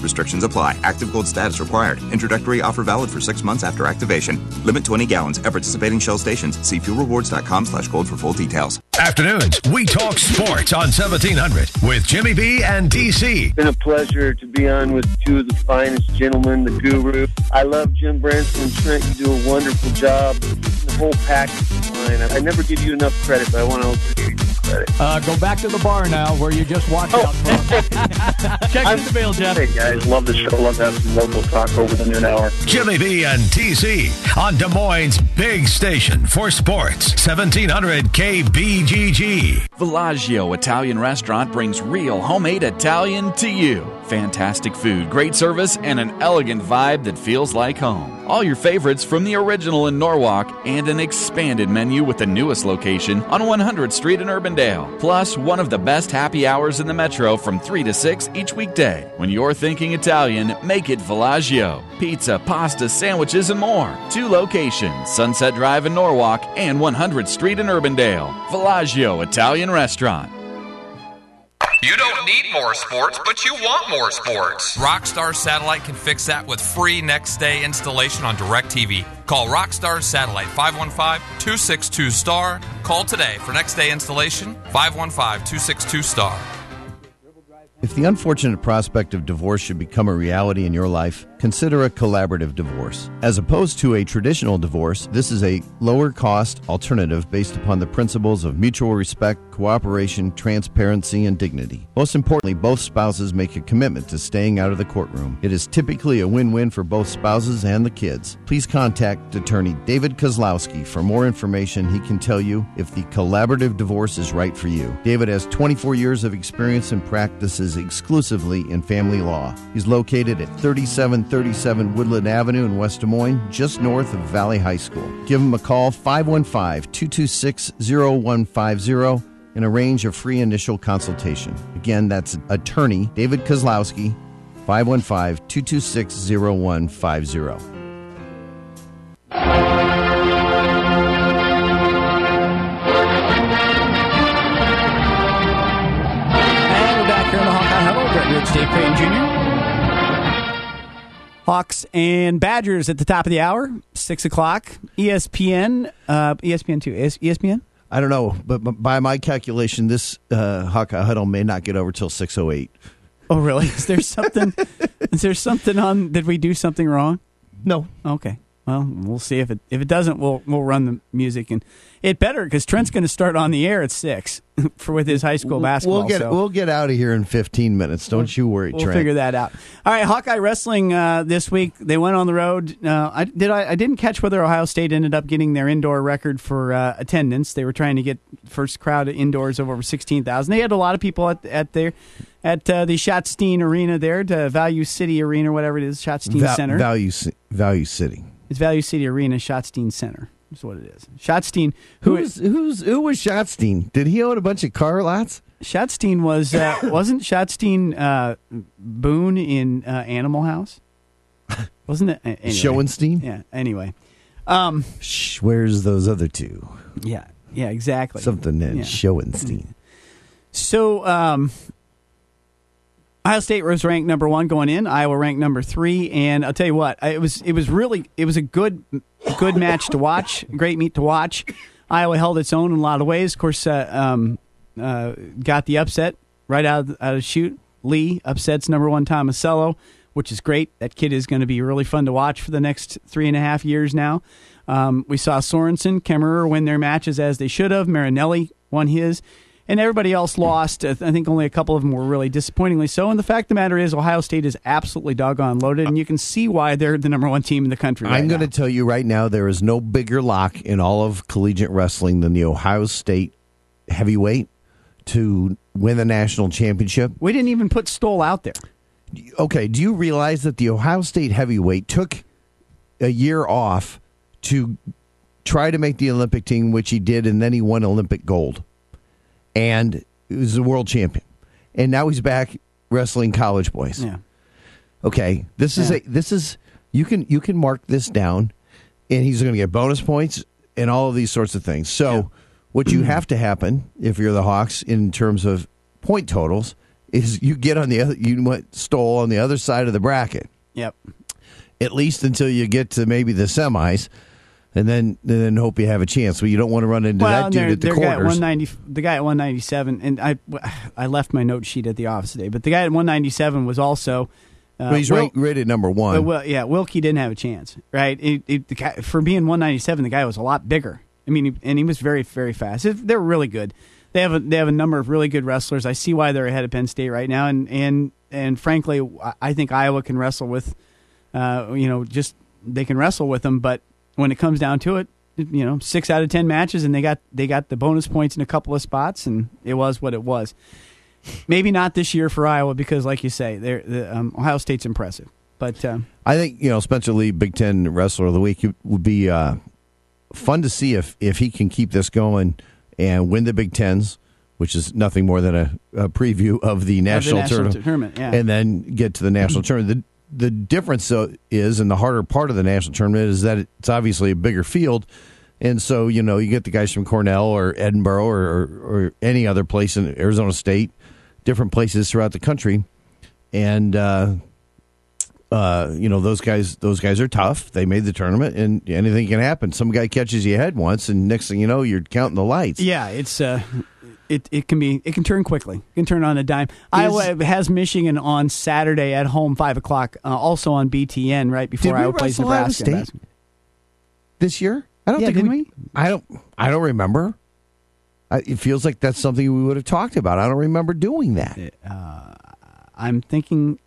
Speaker 16: Restrictions apply. Active gold status required. Introductory offer valid for six months after activation. Limit 20 gallons at participating Shell stations. See fuelrewards.com slash gold for full details.
Speaker 4: Afternoons, we talk sports on 1700 with Jimmy B and DC.
Speaker 18: It's been a pleasure to be on with two of the finest gentlemen, the guru. I love Jim Branson and Trent. You do a wonderful job. The whole package is fine. I never give you enough credit, but I want to also give you some credit.
Speaker 19: Uh, go back to the bar now where you just walked out from.
Speaker 3: Check in the mail, Jeff.
Speaker 18: Hey guys, love the show. Love to have some local talk over the noon hour.
Speaker 4: Jimmy B and TC on Des Moines' big station for sports. 1700 KBGG.
Speaker 20: Villaggio Italian Restaurant brings real homemade Italian to you. Fantastic food, great service, and an elegant vibe that feels like home. All your favorites from the original in Norwalk and an expanded menu with the newest location on 100th Street in Urbandale. Plus, one of the best happy hours in the metro from 3 to 6 each weekday. When you're thinking Italian, make it Villaggio. Pizza, pasta, sandwiches, and more. Two locations Sunset Drive in Norwalk and 100th Street in Urbandale. Villaggio Italian Restaurant.
Speaker 21: You don't need more sports, but you want more sports. Rockstar Satellite can fix that with free next day installation on DirecTV. Call Rockstar Satellite 515 262 STAR. Call today for next day installation 515 262 STAR.
Speaker 2: If the unfortunate prospect of divorce should become a reality in your life, consider a collaborative divorce. As opposed to a traditional divorce, this is a lower cost alternative based upon the principles of mutual respect, cooperation, transparency, and dignity. Most importantly, both spouses make a commitment to staying out of the courtroom. It is typically a win win for both spouses and the kids. Please contact attorney David Kozlowski for more information. He can tell you if the collaborative divorce is right for you. David has 24 years of experience and practices exclusively in family law. He's located at 3737 Woodland Avenue in West Des Moines, just north of Valley High School. Give them a call 515 226 0150 and arrange a free initial consultation. Again, that's attorney David Kozlowski, 515 226 0150.
Speaker 1: Hawks and Badgers at the top of the hour, six o'clock. ESPN, uh, ESPN two, ESPN.
Speaker 2: I don't know, but by my calculation, this uh, Hawkeye huddle may not get over till 608.
Speaker 1: Oh, really? Is there something? is there something on? Did we do something wrong?
Speaker 2: No.
Speaker 1: Okay. Well, we'll see if it if it doesn't, we'll we'll run the music and it better because Trent's going to start on the air at six for with his high school basketball.
Speaker 2: We'll get
Speaker 1: so
Speaker 2: we'll get out of here in 15 minutes. Don't you worry, Trent.
Speaker 1: we'll figure that out. All right, Hawkeye wrestling uh, this week. They went on the road. Uh, I did. I, I didn't catch whether Ohio State ended up getting their indoor record for uh, attendance. They were trying to get first crowd indoors of over sixteen thousand. They had a lot of people at at their at uh, the Schottenstein Arena there, the Value City Arena, whatever it is, Schottenstein
Speaker 2: Va-
Speaker 1: Center.
Speaker 2: Value Value City.
Speaker 1: It's Value City Arena, Schottenstein Center. That's what it is. Schottenstein, who
Speaker 2: Who's who's who was Schottenstein? Did he own a bunch of car lots?
Speaker 1: Schottenstein was uh, wasn't Schottenstein uh, Boone in uh, Animal House? Wasn't it? Anyway.
Speaker 2: Schoenstein?
Speaker 1: Yeah. Anyway, um,
Speaker 2: Shh, where's those other two?
Speaker 1: yeah, yeah, exactly.
Speaker 2: Something in
Speaker 1: Yeah.
Speaker 2: Schoenstein.
Speaker 1: So, um, Ohio State was ranked number one going in. Iowa ranked number three, and I'll tell you what, it was it was really it was a good good match to watch, great meet to watch. Iowa held its own in a lot of ways. Of course, uh, um, uh, got the upset right out of, out of shoot. Lee upsets number one Tomasello, which is great. That kid is going to be really fun to watch for the next three and a half years now. Um, we saw Sorensen, Kemerer win their matches as they should have. Marinelli won his and everybody else lost. I think only a couple of them were really disappointingly so. And the fact of the matter is, Ohio State is absolutely doggone loaded, and you can see why they're the number one team in the country. Right
Speaker 2: I'm going to tell you right now, there is no bigger lock in all of collegiate wrestling than the Ohio State heavyweight to win the national championship.
Speaker 1: We didn't even put Stoll out there.
Speaker 2: Okay, do you realize that the Ohio State heavyweight took a year off to try to make the Olympic team, which he did, and then he won Olympic gold, and he was a world champion, and now he's back wrestling college boys.
Speaker 1: Yeah.
Speaker 2: Okay, this is
Speaker 1: Yeah.
Speaker 2: a this is you can you can mark this down, and he's going to get bonus points and all of these sorts of things. So, what you have to happen if you're the Hawks in terms of point totals is you get on the other you went Stoll on the other side of the bracket
Speaker 1: Yep.
Speaker 2: at least until you get to maybe the semis, and then and then hope you have a chance. But you don't want to run into
Speaker 1: well,
Speaker 2: that dude at the
Speaker 1: they're guy at 190, the guy at 197, and I, I left my note sheet at the office today, but the guy at 197 was also. Uh,
Speaker 2: well, he's
Speaker 1: Wil-
Speaker 2: rated number one.
Speaker 1: Well, yeah, Wilcke didn't have a chance, right? It, it, the guy, for being 197, the guy was a lot bigger. I mean, he, and he was very, very fast. They're really good. They have a they have a number of really good wrestlers. I see why they're ahead of Penn State right now, and and and frankly, I- I think Iowa can wrestle with, uh, you know, just they can wrestle with them. But when it comes down to it, you know, six out of ten matches, and they got they got the bonus points in a couple of spots, and it was what it was. Maybe not this year for Iowa because, like you say, the, um, Ohio State's impressive. But um,
Speaker 2: I think you know Spencer Lee, Big Ten Wrestler of the Week, would be uh, fun to see if if he can keep this going and win the Big Tens, which is nothing more than a, a preview of the national,
Speaker 1: national
Speaker 2: tournament,
Speaker 1: tournament, yeah.
Speaker 2: and then get to the national tournament. The the difference is, and the harder part of the national tournament is that it's obviously a bigger field. And so, you know, you get the guys from Cornell or Edinboro or, or, or any other place in Arizona State, different places throughout the country. And, uh, uh, you know those guys. Those guys are tough. They made the tournament, and anything can happen. Some guy catches you head once, and next thing you know, you're counting the lights.
Speaker 1: yeah, it's uh, it it can be it can turn quickly. It can turn on a dime. Iowa has Michigan on Saturday at home, five o'clock. Uh, also on BTN right before Iowa plays
Speaker 2: wrestle Iowa
Speaker 1: Nebraska.
Speaker 2: State This year, I don't
Speaker 1: Yeah,
Speaker 2: think we,
Speaker 1: we?
Speaker 2: I don't. I don't remember. I, it feels like that's something we would have talked about. I don't remember doing that.
Speaker 1: Uh, I'm thinking,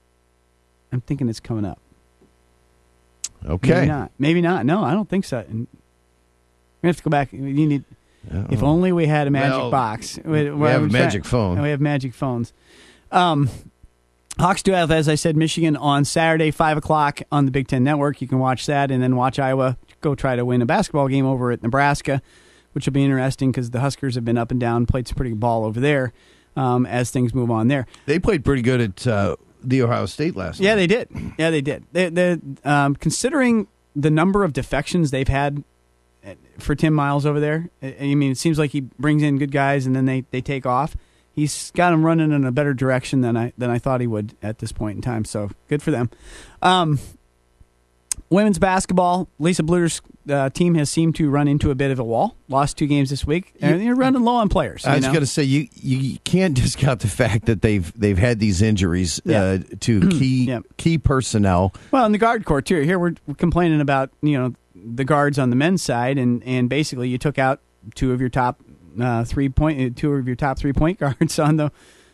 Speaker 1: I'm thinking it's coming up.
Speaker 2: Okay.
Speaker 1: Maybe not. Maybe not. No, I don't think so. And we have to go back. You need. If
Speaker 2: Oh.
Speaker 1: only we had a magic
Speaker 2: Well,
Speaker 1: box.
Speaker 2: we have a magic phone.
Speaker 1: We have magic phones. Um, Hawks do have, as I said, Michigan on Saturday, five o'clock on the Big Ten Network. You can watch that, and then watch Iowa go try to win a basketball game over at Nebraska, which will be interesting because the Huskers have been up and down, played some pretty good ball over there. Um, as things move on there,
Speaker 2: They played pretty good at uh, the Ohio State last. Night.
Speaker 1: Yeah, they did. Yeah, they did. They, they, um, considering the number of defections they've had for Tim Miles over there, I mean, it seems like he brings in good guys and then they, they take off. He's got them running in a better direction than I than I thought he would at this point in time. So good for them. Um, women's basketball, Lisa Bluder's uh, team has seemed to run into a bit of a wall. Lost two games this week, and they're running low on players.
Speaker 2: I was going to say you you can't discount the fact that they've they've had these injuries uh, to key key personnel.
Speaker 1: Well, in the guard court too. Here we're, we're complaining about you know the guards on the men's side, and and basically you took out two of your top uh, three point uh, two of your top three point guards on the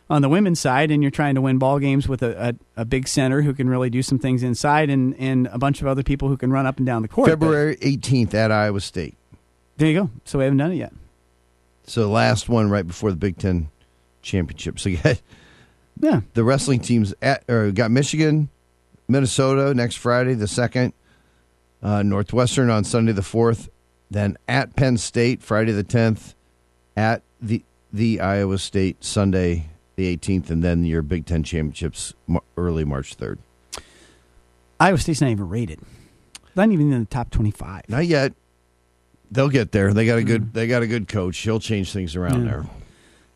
Speaker 1: on the women's side, and you're trying to win ball games with a, a, a big center who can really do some things inside, and and a bunch of other people who can run up and down the court.
Speaker 2: February 18th at Iowa State.
Speaker 1: there you go. So we haven't done it yet.
Speaker 2: So the last one right before the Big Ten championship. So you
Speaker 1: yeah.
Speaker 2: the wrestling teams at or got Michigan, Minnesota next Friday the second, uh, Northwestern on Sunday the fourth, then at Penn State Friday the tenth, at the the Iowa State Sunday the eighteenth, and then your Big Ten championships early March third.
Speaker 1: Iowa State's not even rated. Not even in the top twenty-five.
Speaker 2: Not yet. They'll get there. They got a good. They got a good coach. He'll change things around
Speaker 1: Yeah.
Speaker 2: there.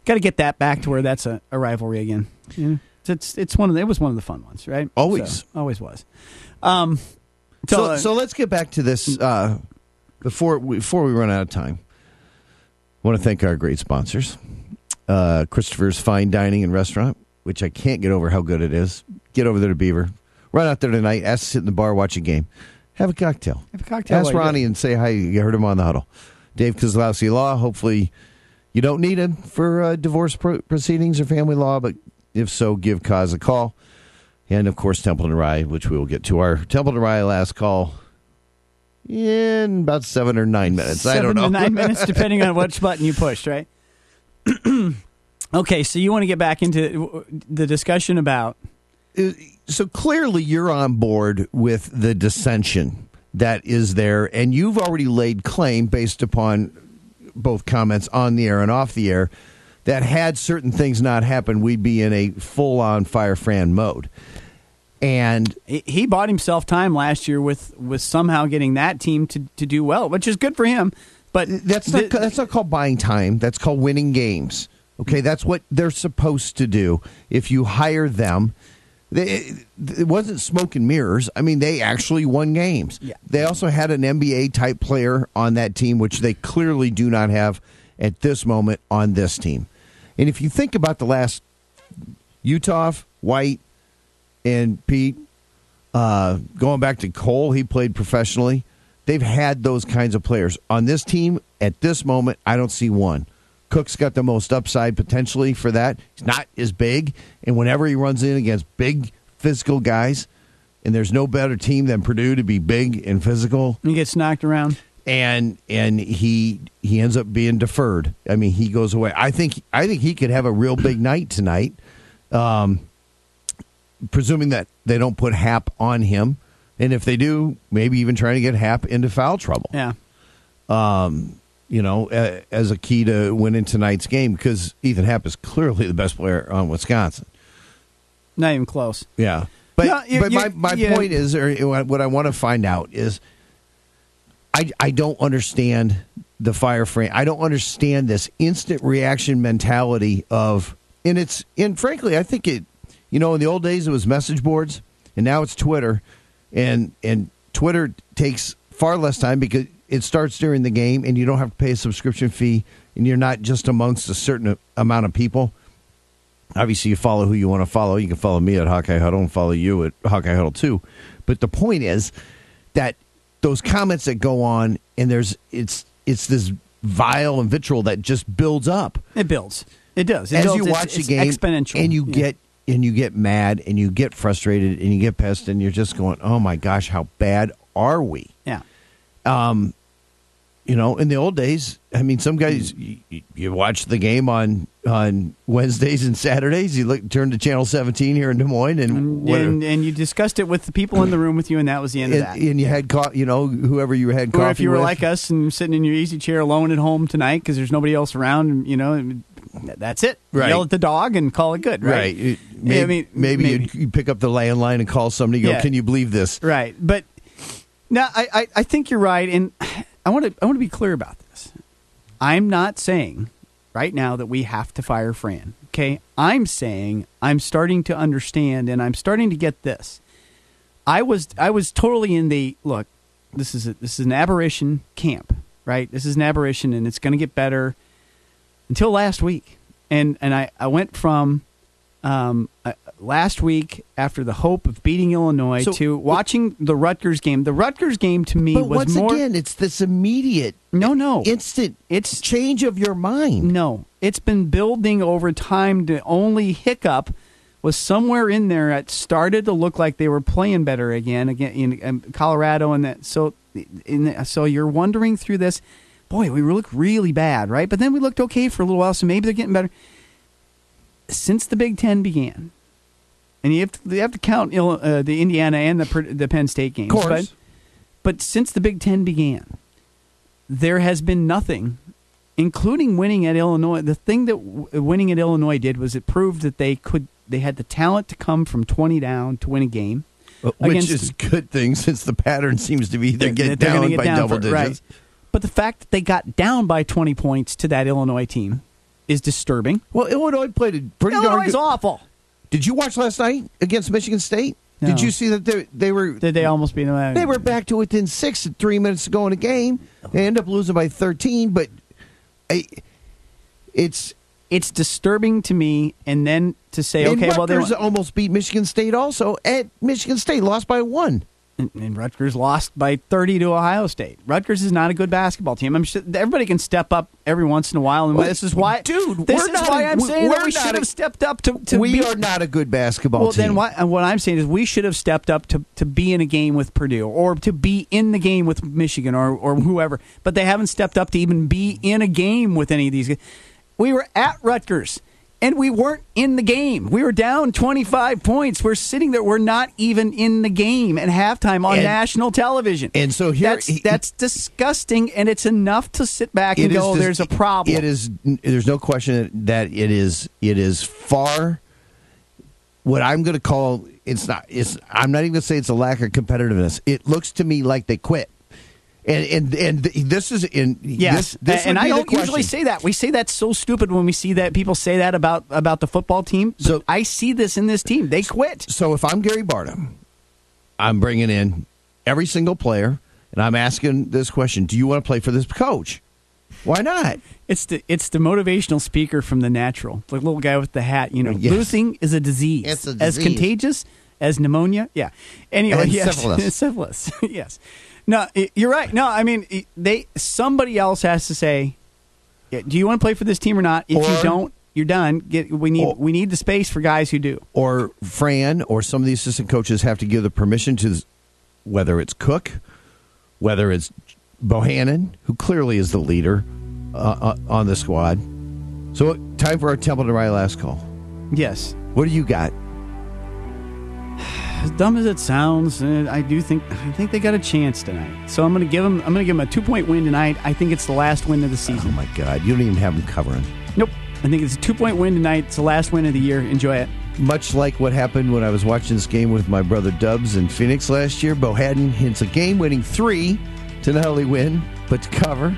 Speaker 1: Got to get that back to where that's a, a rivalry again. Yeah. It's it's one of the, it was one of the fun ones, right?
Speaker 2: Always.
Speaker 1: So, always was. Um,
Speaker 2: So,
Speaker 1: so, uh,
Speaker 2: so let's get back to this uh, before we, before we run out of time. I want to thank our great sponsors, uh, Christopher's Fine Dining and Restaurant, which I can't get over how good it is. Get over there to Beaver, run out there tonight, ask to sit in the bar, watch a game, have a cocktail,
Speaker 1: have a cocktail.
Speaker 2: ask Ronnie and say hi. You heard him on the huddle. Dave Kozlowski Law. Hopefully, you don't need him for uh, divorce pro- proceedings or family law, but if so, give Cause a call. And of course, Templeton Rye, which we will get to our Templeton Rye last call in about seven or nine minutes. I don't
Speaker 1: Seven
Speaker 2: know.
Speaker 1: to nine minutes, depending on which button you pushed, right? okay, so you want to get back into the discussion about uh,
Speaker 2: so clearly you're on board with the dissension that is there, and you've already laid claim based upon both comments on the air and off the air that had certain things not happened, we'd be in a full on fire Fran mode. And
Speaker 1: he bought himself time last year with with somehow getting that team to, to do well, which is good for him. But
Speaker 2: that's not that's not called buying time. That's called winning games. Okay, that's what they're supposed to do. If you hire them, they, it wasn't smoke and mirrors. I mean, they actually won games.
Speaker 1: Yeah.
Speaker 2: They also had an NBA type player on that team, which they clearly do not have at this moment on this team. And if you think about the last Uthoff, White, and Pete, uh, going back to Cole, he played professionally. They've had those kinds of players. On this team, at this moment, I don't see one. Cook's got the most upside potentially for that. He's not as big, and whenever he runs in against big physical guys, and there's no better team than Purdue to be big and physical,
Speaker 1: he gets knocked around.
Speaker 2: and and he he ends up being deferred. I mean, he goes away. I think I think he could have a real big night tonight. Um, presuming that they don't put Happ on him, and if they do, maybe even trying to get Happ into foul trouble.
Speaker 1: Yeah.
Speaker 2: Um, you know, a, as a key to winning tonight's game because Ethan Happ is clearly the best player on Wisconsin.
Speaker 1: Not even close.
Speaker 2: Yeah. But,
Speaker 1: No, you-
Speaker 2: but
Speaker 1: you-
Speaker 2: my, my
Speaker 1: yeah.
Speaker 2: point is, or what I want to find out is, I, I don't understand the fire Fran. I don't understand this instant reaction mentality of, and it's, and frankly, I think it, you know, in the old days it was message boards, and now it's Twitter, and and Twitter takes far less time because it starts during the game, and you don't have to pay a subscription fee, and you're not just amongst a certain amount of people obviously you follow who you want to follow. You can follow me at Hawkeye Huddle and follow you at Hawkeye Huddle too. But the point is that those comments that go on and there's it's it's this vile and vitriol that just builds up
Speaker 1: It builds. It does. It
Speaker 2: as
Speaker 1: builds.
Speaker 2: you watch
Speaker 1: it's
Speaker 2: the game
Speaker 1: exponential,
Speaker 2: and you
Speaker 1: Yeah.
Speaker 2: get and you get mad and you get frustrated and you get pissed and you're just going, oh my gosh, how bad are we?
Speaker 1: Yeah.
Speaker 2: Um, you know, in the old days, I mean, some guys hmm. you, you watch the game on on Wednesdays and Saturdays. You look turn to channel seventeen here in Des Moines, and what-
Speaker 1: and, and you discussed it with the people in the room with you, and that was the end
Speaker 2: and,
Speaker 1: of that.
Speaker 2: and you had co- you know whoever you had coffee
Speaker 1: Or if you were
Speaker 2: with.
Speaker 1: like us and sitting in your easy chair alone at home tonight because there's nobody else around, you know, and that's it.
Speaker 2: Right.
Speaker 1: Yell at the dog and call it good, right?
Speaker 2: right?
Speaker 1: Yeah,
Speaker 2: Maybe,
Speaker 1: I mean,
Speaker 2: maybe,
Speaker 1: maybe.
Speaker 2: you'd- pick up the landline and call somebody. Go,
Speaker 1: Yeah.
Speaker 2: can you believe this?
Speaker 1: Right. But now I, I, I think you're right, and I want to I want to be clear about this. I'm not saying right now that we have to fire Fran. Okay, I'm saying I'm starting to understand, and I'm starting to get this. I was I was totally in the look. This is a, this is an aberration camp, right? This is an aberration, and it's going to get better. Until last week, and and I I went from um, uh, last week after the hope of beating Illinois
Speaker 2: So-
Speaker 1: to watching the Rutgers game. The Rutgers game to me was
Speaker 2: once
Speaker 1: more.
Speaker 2: again, it's this immediate,
Speaker 1: no, no,
Speaker 2: instant
Speaker 1: it's
Speaker 2: change of your mind.
Speaker 1: No, it's been building over time. The only hiccup was somewhere in there. It started to look like they were playing better again, again in, um, Colorado, and that. So, in the, so you're wondering through this. Boy, we look really bad, right? But then we looked okay for a little while, so maybe they're getting better. Since the Big Ten began, and you have to, you have to count uh, the Indiana and the the Penn State games,
Speaker 2: Course.
Speaker 1: but but since the Big Ten began, there has been nothing, including winning at Illinois. The thing that w- winning at Illinois did was it proved that they could they had the talent to come from twenty down to win a game.
Speaker 2: Uh, Which is a good thing since the pattern seems to be they
Speaker 1: that
Speaker 2: get
Speaker 1: they're gonna
Speaker 2: down
Speaker 1: get
Speaker 2: by
Speaker 1: down
Speaker 2: double
Speaker 1: for-
Speaker 2: digits.
Speaker 1: right. But the fact that they got down by twenty points to that Illinois team is disturbing.
Speaker 2: Well, Illinois played a pretty darn
Speaker 1: Illinois is
Speaker 2: good-
Speaker 1: awful.
Speaker 2: Did you watch last night against Michigan State?
Speaker 1: No.
Speaker 2: Did you see that they they were
Speaker 1: Did they almost beat them?
Speaker 2: they were back to within six at three minutes to go in the game? They end up losing by thirteen, but I, it's
Speaker 1: it's disturbing to me. And then to say, okay, well, they
Speaker 2: almost beat Michigan State also at Michigan State, lost by one.
Speaker 1: And, Rutgers lost by 30 to Ohio State. Rutgers is not a good basketball team. I'm sure everybody can step up every once in a while, and
Speaker 2: Well,
Speaker 1: this is why,
Speaker 2: dude,
Speaker 1: This is why I'm saying that we should have stepped up to. to
Speaker 2: we
Speaker 1: be,
Speaker 2: are not a good basketball
Speaker 1: Well,
Speaker 2: team.
Speaker 1: then what? and What I'm saying is we should have stepped up to, to be in a game with Purdue or to be in the game with Michigan or or whoever. But they haven't stepped up to even be in a game with any of these. guys. We were at Rutgers. And we weren't in the game. We were down 25 points. We're sitting there. We're not even in the game at halftime on
Speaker 2: And-
Speaker 1: national television.
Speaker 2: and so here-
Speaker 1: that's, that's disgusting, and it's enough to sit back and go,
Speaker 2: dis-
Speaker 1: "There's a problem."
Speaker 2: It is. There's no question that it is. It is far. What I'm going to call it's not. It's. I'm not even going to say it's a lack of competitiveness. It looks to me like they quit. And and and this is in
Speaker 1: Yes,
Speaker 2: This, this
Speaker 1: and I don't usually say that. We say that's so stupid when we see that people say that about about the football team.
Speaker 2: So-
Speaker 1: I see this in this team. They quit.
Speaker 2: So if I'm Gary Barta, I'm bringing in every single player, and I'm asking this question: Do you want to play for this coach? Why not?
Speaker 1: It's the it's the motivational speaker from the natural, the little guy with the hat. You know,
Speaker 2: Yes.
Speaker 1: losing is a disease.
Speaker 2: It's a
Speaker 1: as contagious as pneumonia. Yeah. Anyway,
Speaker 2: And
Speaker 1: yes,
Speaker 2: syphilis.
Speaker 1: syphilis. yes. No, you're right. No, I mean they. Somebody else has to say, yeah, "Do you want to play for this team or not?" If you don't, you're done. Get we need
Speaker 2: Or-
Speaker 1: we need the space for guys who do.
Speaker 2: or Fran or some of the assistant coaches have to give the permission to whether it's Cook, whether it's Bohannon, who clearly is the leader uh, uh, on the squad. So, time for our Templeton Riley last call.
Speaker 1: Yes.
Speaker 2: What do you got?
Speaker 1: As dumb as it sounds, uh, I do think I think they got a chance tonight. So I'm going to give them. I'm going to give them a two point win tonight. I think it's the last win of the season.
Speaker 2: Oh my God, you don't even have them covering.
Speaker 1: Nope. I think it's a two point win tonight. It's the last win of the year. Enjoy it.
Speaker 2: Much like what happened when I was watching this game with my brother Dubs in Phoenix last year, Bo Bohannon hits a game-winning three to not only win but to cover.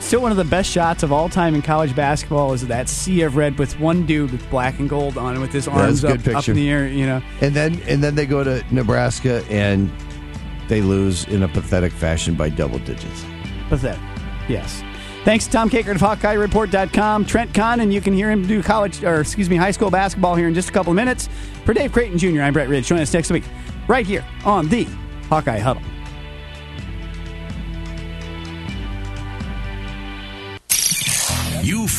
Speaker 1: Still one of the best shots of all time in college basketball is that sea of red with one dude with black and gold on it with his arms up, up in the air. You know.
Speaker 2: And then and then they go to Nebraska and they lose in a pathetic fashion by double digits.
Speaker 1: Pathetic. Yes. Thanks to Tom Kakert of HawkeyeReport.com. Trent Condon, and you can hear him do college, or excuse me, high school basketball here in just a couple of minutes. For Dave Creighton Jr., I'm Brett Ridge. Join us next week, right here on the Hawkeye Huddle.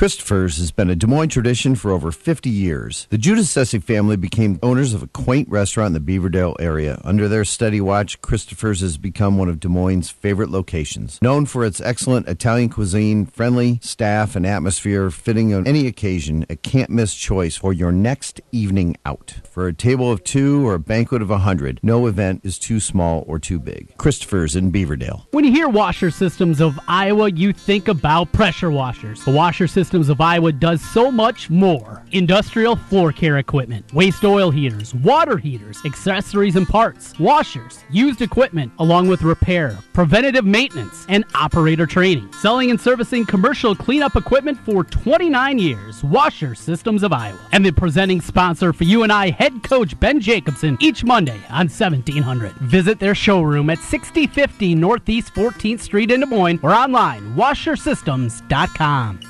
Speaker 2: Christopher's has been a Des Moines tradition for over 50 years. The Giudicessi family became owners of a quaint restaurant in the Beaverdale area. Under their steady watch, Christopher's has become one of Des Moines' favorite locations. Known for its excellent Italian cuisine, friendly staff, and atmosphere fitting on any occasion, a can't miss choice for your next evening out. For a table of two or a banquet of a hundred, no event is too small or too big. Christopher's in Beaverdale.
Speaker 3: When you hear washer systems of Iowa, you think about pressure washers. The washer system Systems of Iowa does so much more. Industrial floor care equipment, waste oil heaters, water heaters, accessories and parts, washers, used equipment, along with repair, preventative maintenance, and operator training. Selling and servicing commercial cleanup equipment for 29 years. Washer Systems of Iowa. And the presenting sponsor for you and I, head coach Ben Jacobson, each Monday on 1700. Visit their showroom at 6050 Northeast 14th Street in Des Moines or online, washersystems.com.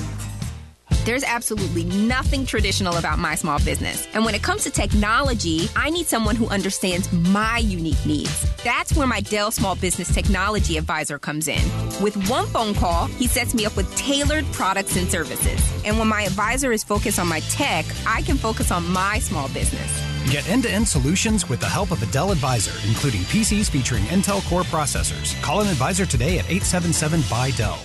Speaker 22: There's absolutely nothing traditional about my small business. And when it comes to technology, I need someone who understands my unique needs. That's where my Dell Small Business Technology Advisor comes in. With one phone call, he sets me up with tailored products and services. And when my advisor is focused on my tech, I can focus on my small business.
Speaker 23: Get end to end solutions with the help of a Dell advisor, including PCs featuring Intel Core processors. Call an advisor today at 877 by Dell.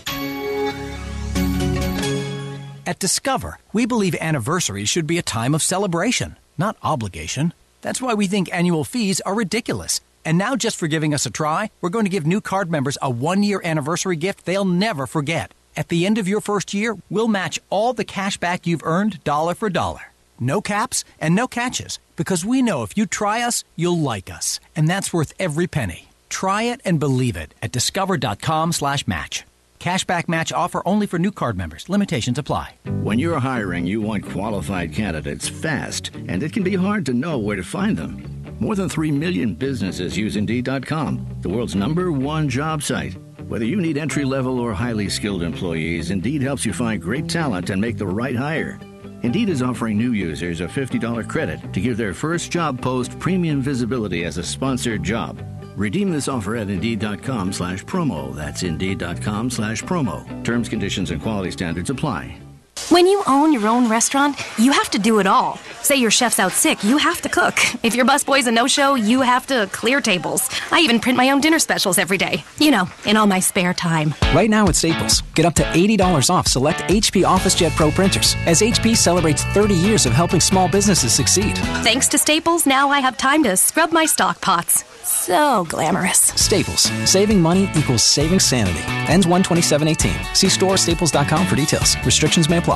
Speaker 23: At Discover, we believe anniversaries should be a time of celebration, not obligation. That's why we think annual fees are ridiculous. And now, just for giving us a try, we're going to give new card members a one year anniversary gift they'll never forget. At the end of your first year, we'll match all the cash back you've earned dollar for dollar. No caps and no catches, because we know if you try us, you'll like us. And that's worth every penny. Try it and believe it at discover.com slash match. Cashback match offer only for new card members. Limitations apply.
Speaker 24: When you're hiring, you want qualified candidates fast, and it can be hard to know where to find them. More than 3 million businesses use Indeed.com, the world's number one job site. Whether you need entry level or highly skilled employees, Indeed helps you find great talent and make the right hire. Indeed is offering new users a $50 credit to give their first job post premium visibility as a sponsored job. Redeem this offer at Indeed.com slash promo. That's Indeed.com slash promo. Terms, conditions, and quality standards apply.
Speaker 25: When you own your own restaurant, you have to do it all. Say your chef's out sick, you have to cook. If your busboy's a no-show, you have to clear tables. I even print my own dinner specials every day. You know, in all my spare time.
Speaker 23: Right now at Staples, get up to $80 off select HP OfficeJet Pro printers as HP celebrates 30 years of helping small businesses succeed.
Speaker 25: Thanks to Staples, now I have time to scrub my stock pots. So glamorous.
Speaker 23: Staples, saving money equals saving sanity. Ends 12718. See store or staples.com for details. Restrictions may apply.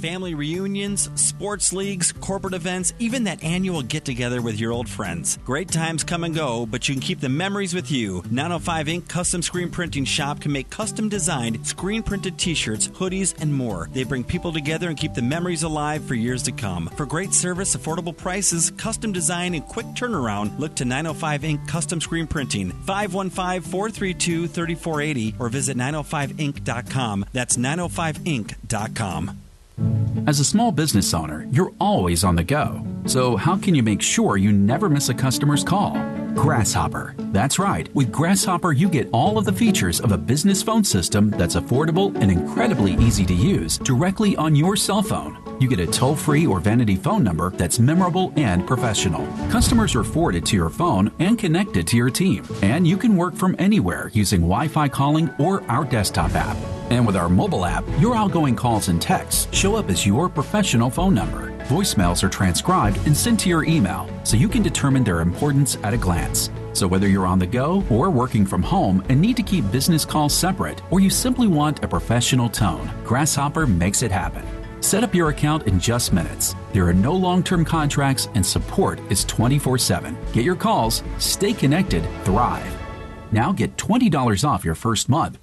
Speaker 26: Family reunions, sports leagues, corporate events, even that annual get together with your old friends. Great times come and go, but you can keep the memories with you. 905 Inc. Custom Screen Printing Shop can make custom designed screen printed t shirts, hoodies, and more. They bring people together and keep the memories alive for years to come. For great service, affordable prices, custom design, and quick turnaround, look to 905 Inc. Custom Screen Printing, 515 432 3480, or visit 905inc.com. That's 905inc.com.
Speaker 8: As a small business owner, you're always on the go. So, how can you make sure you never miss a customer's call? Grasshopper. That's right. With Grasshopper, you get all of the features of a business phone system that's affordable and incredibly easy to use directly on your cell phone. You get a toll free or vanity phone number that's memorable and professional. Customers are forwarded to your phone and connected to your team. And you can work from anywhere using Wi Fi calling or our desktop app. And with our mobile app, your outgoing calls and texts show up as your professional phone number. Voicemails are transcribed and sent to your email, so you can determine their importance at a glance. So whether you're on the go or working from home and need to keep business calls separate, or you simply want a professional tone, Grasshopper makes it happen. Set up your account in just minutes. There are no long term contracts, and support is 24 7. Get your calls, stay connected, thrive. Now get $20 off your first month